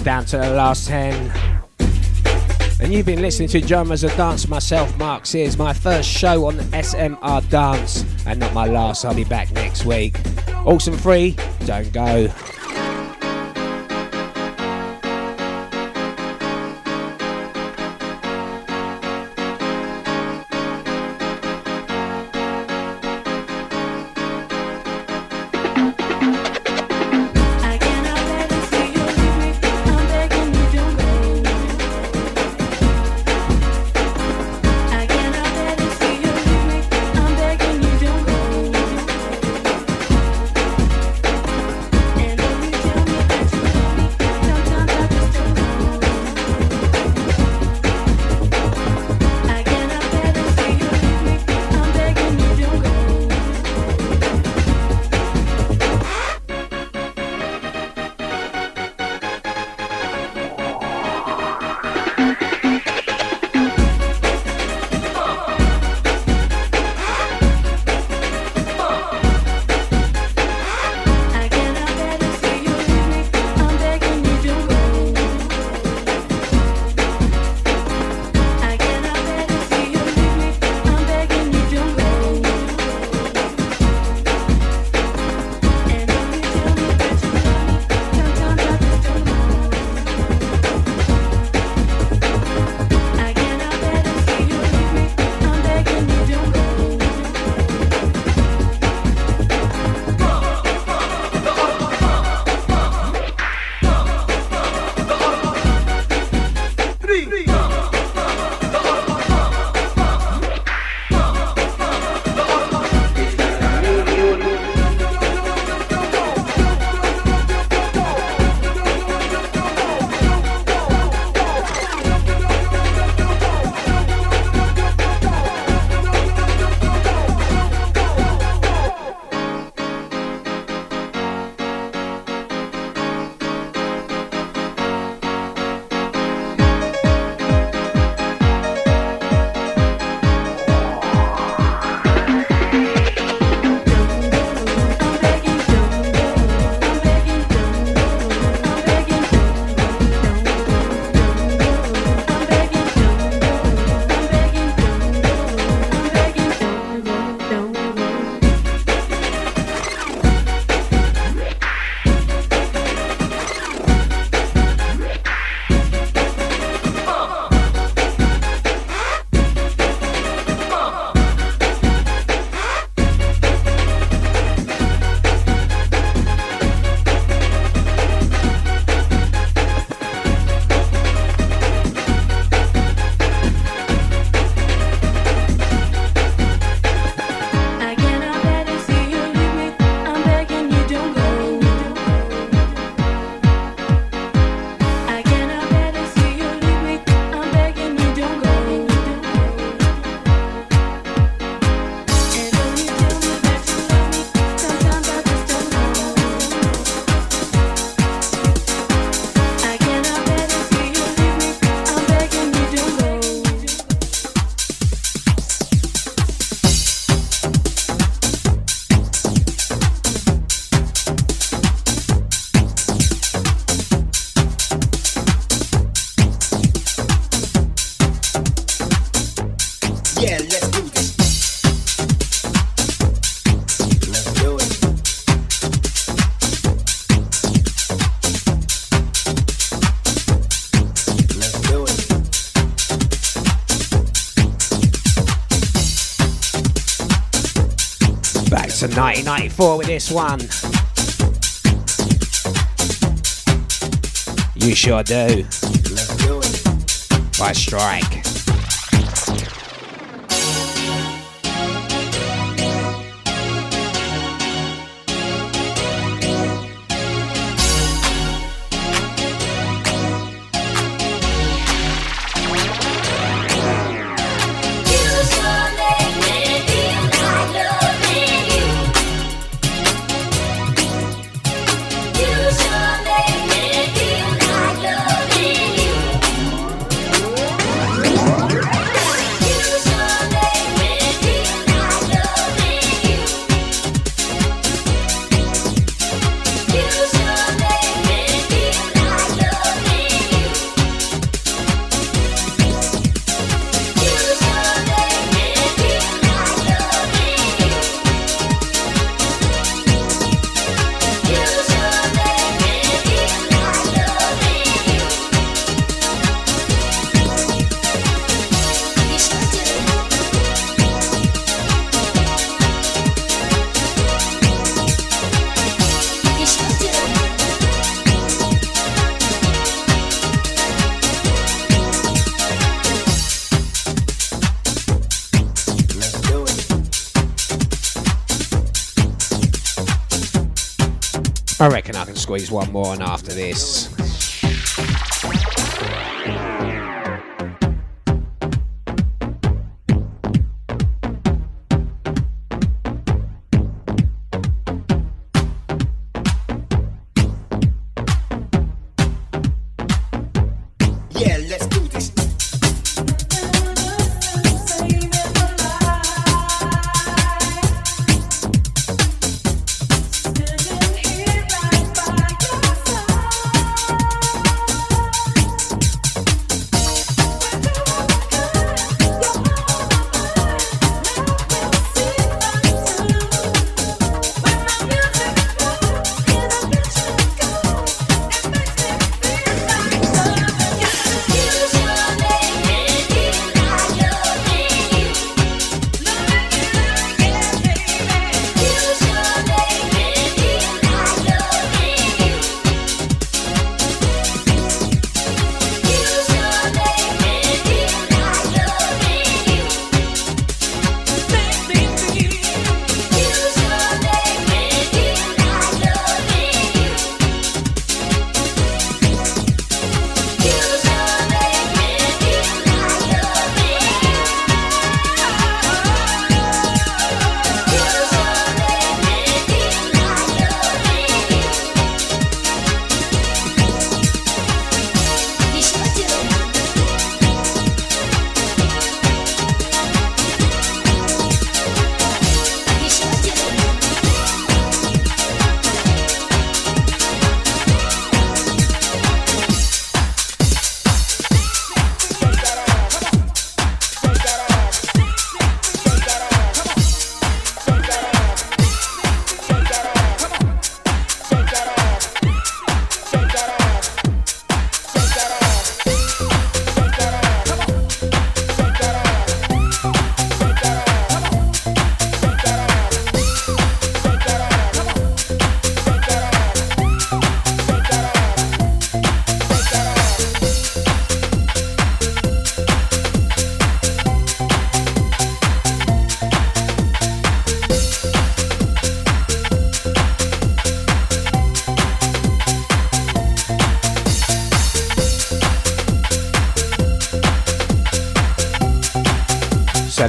down to the last 10. And you've been listening to Genres of Dance myself, Mark Sears, my first show on SMR Dance, and not my last. I'll be back next week. Awesome 3, don't go. 94 with this one. You sure do. Let's do it. By strike. Squeeze one more on after this.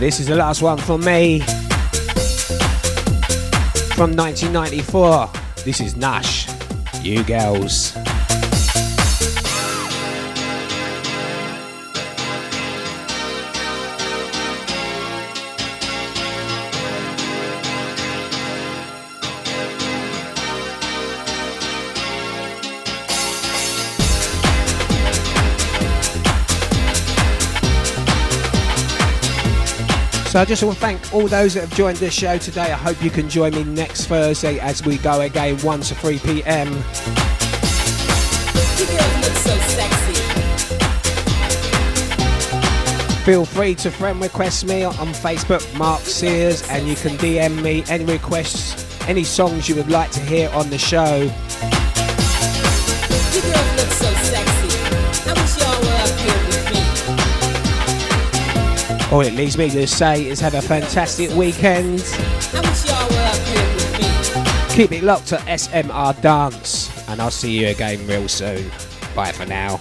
This is the last one from me from 1994. This is Nush. You girls. So I just want to thank all those that have joined this show today. I hope you can join me next Thursday as we go again 1 to 3 p.m. Feel free to friend request me on Facebook, Mark Sears, and you can DM me any requests, any songs you would like to hear on the show. All it leaves me to say is have a fantastic weekend. Keep it locked to SMR Dance, and I'll see you again real soon. Bye for now.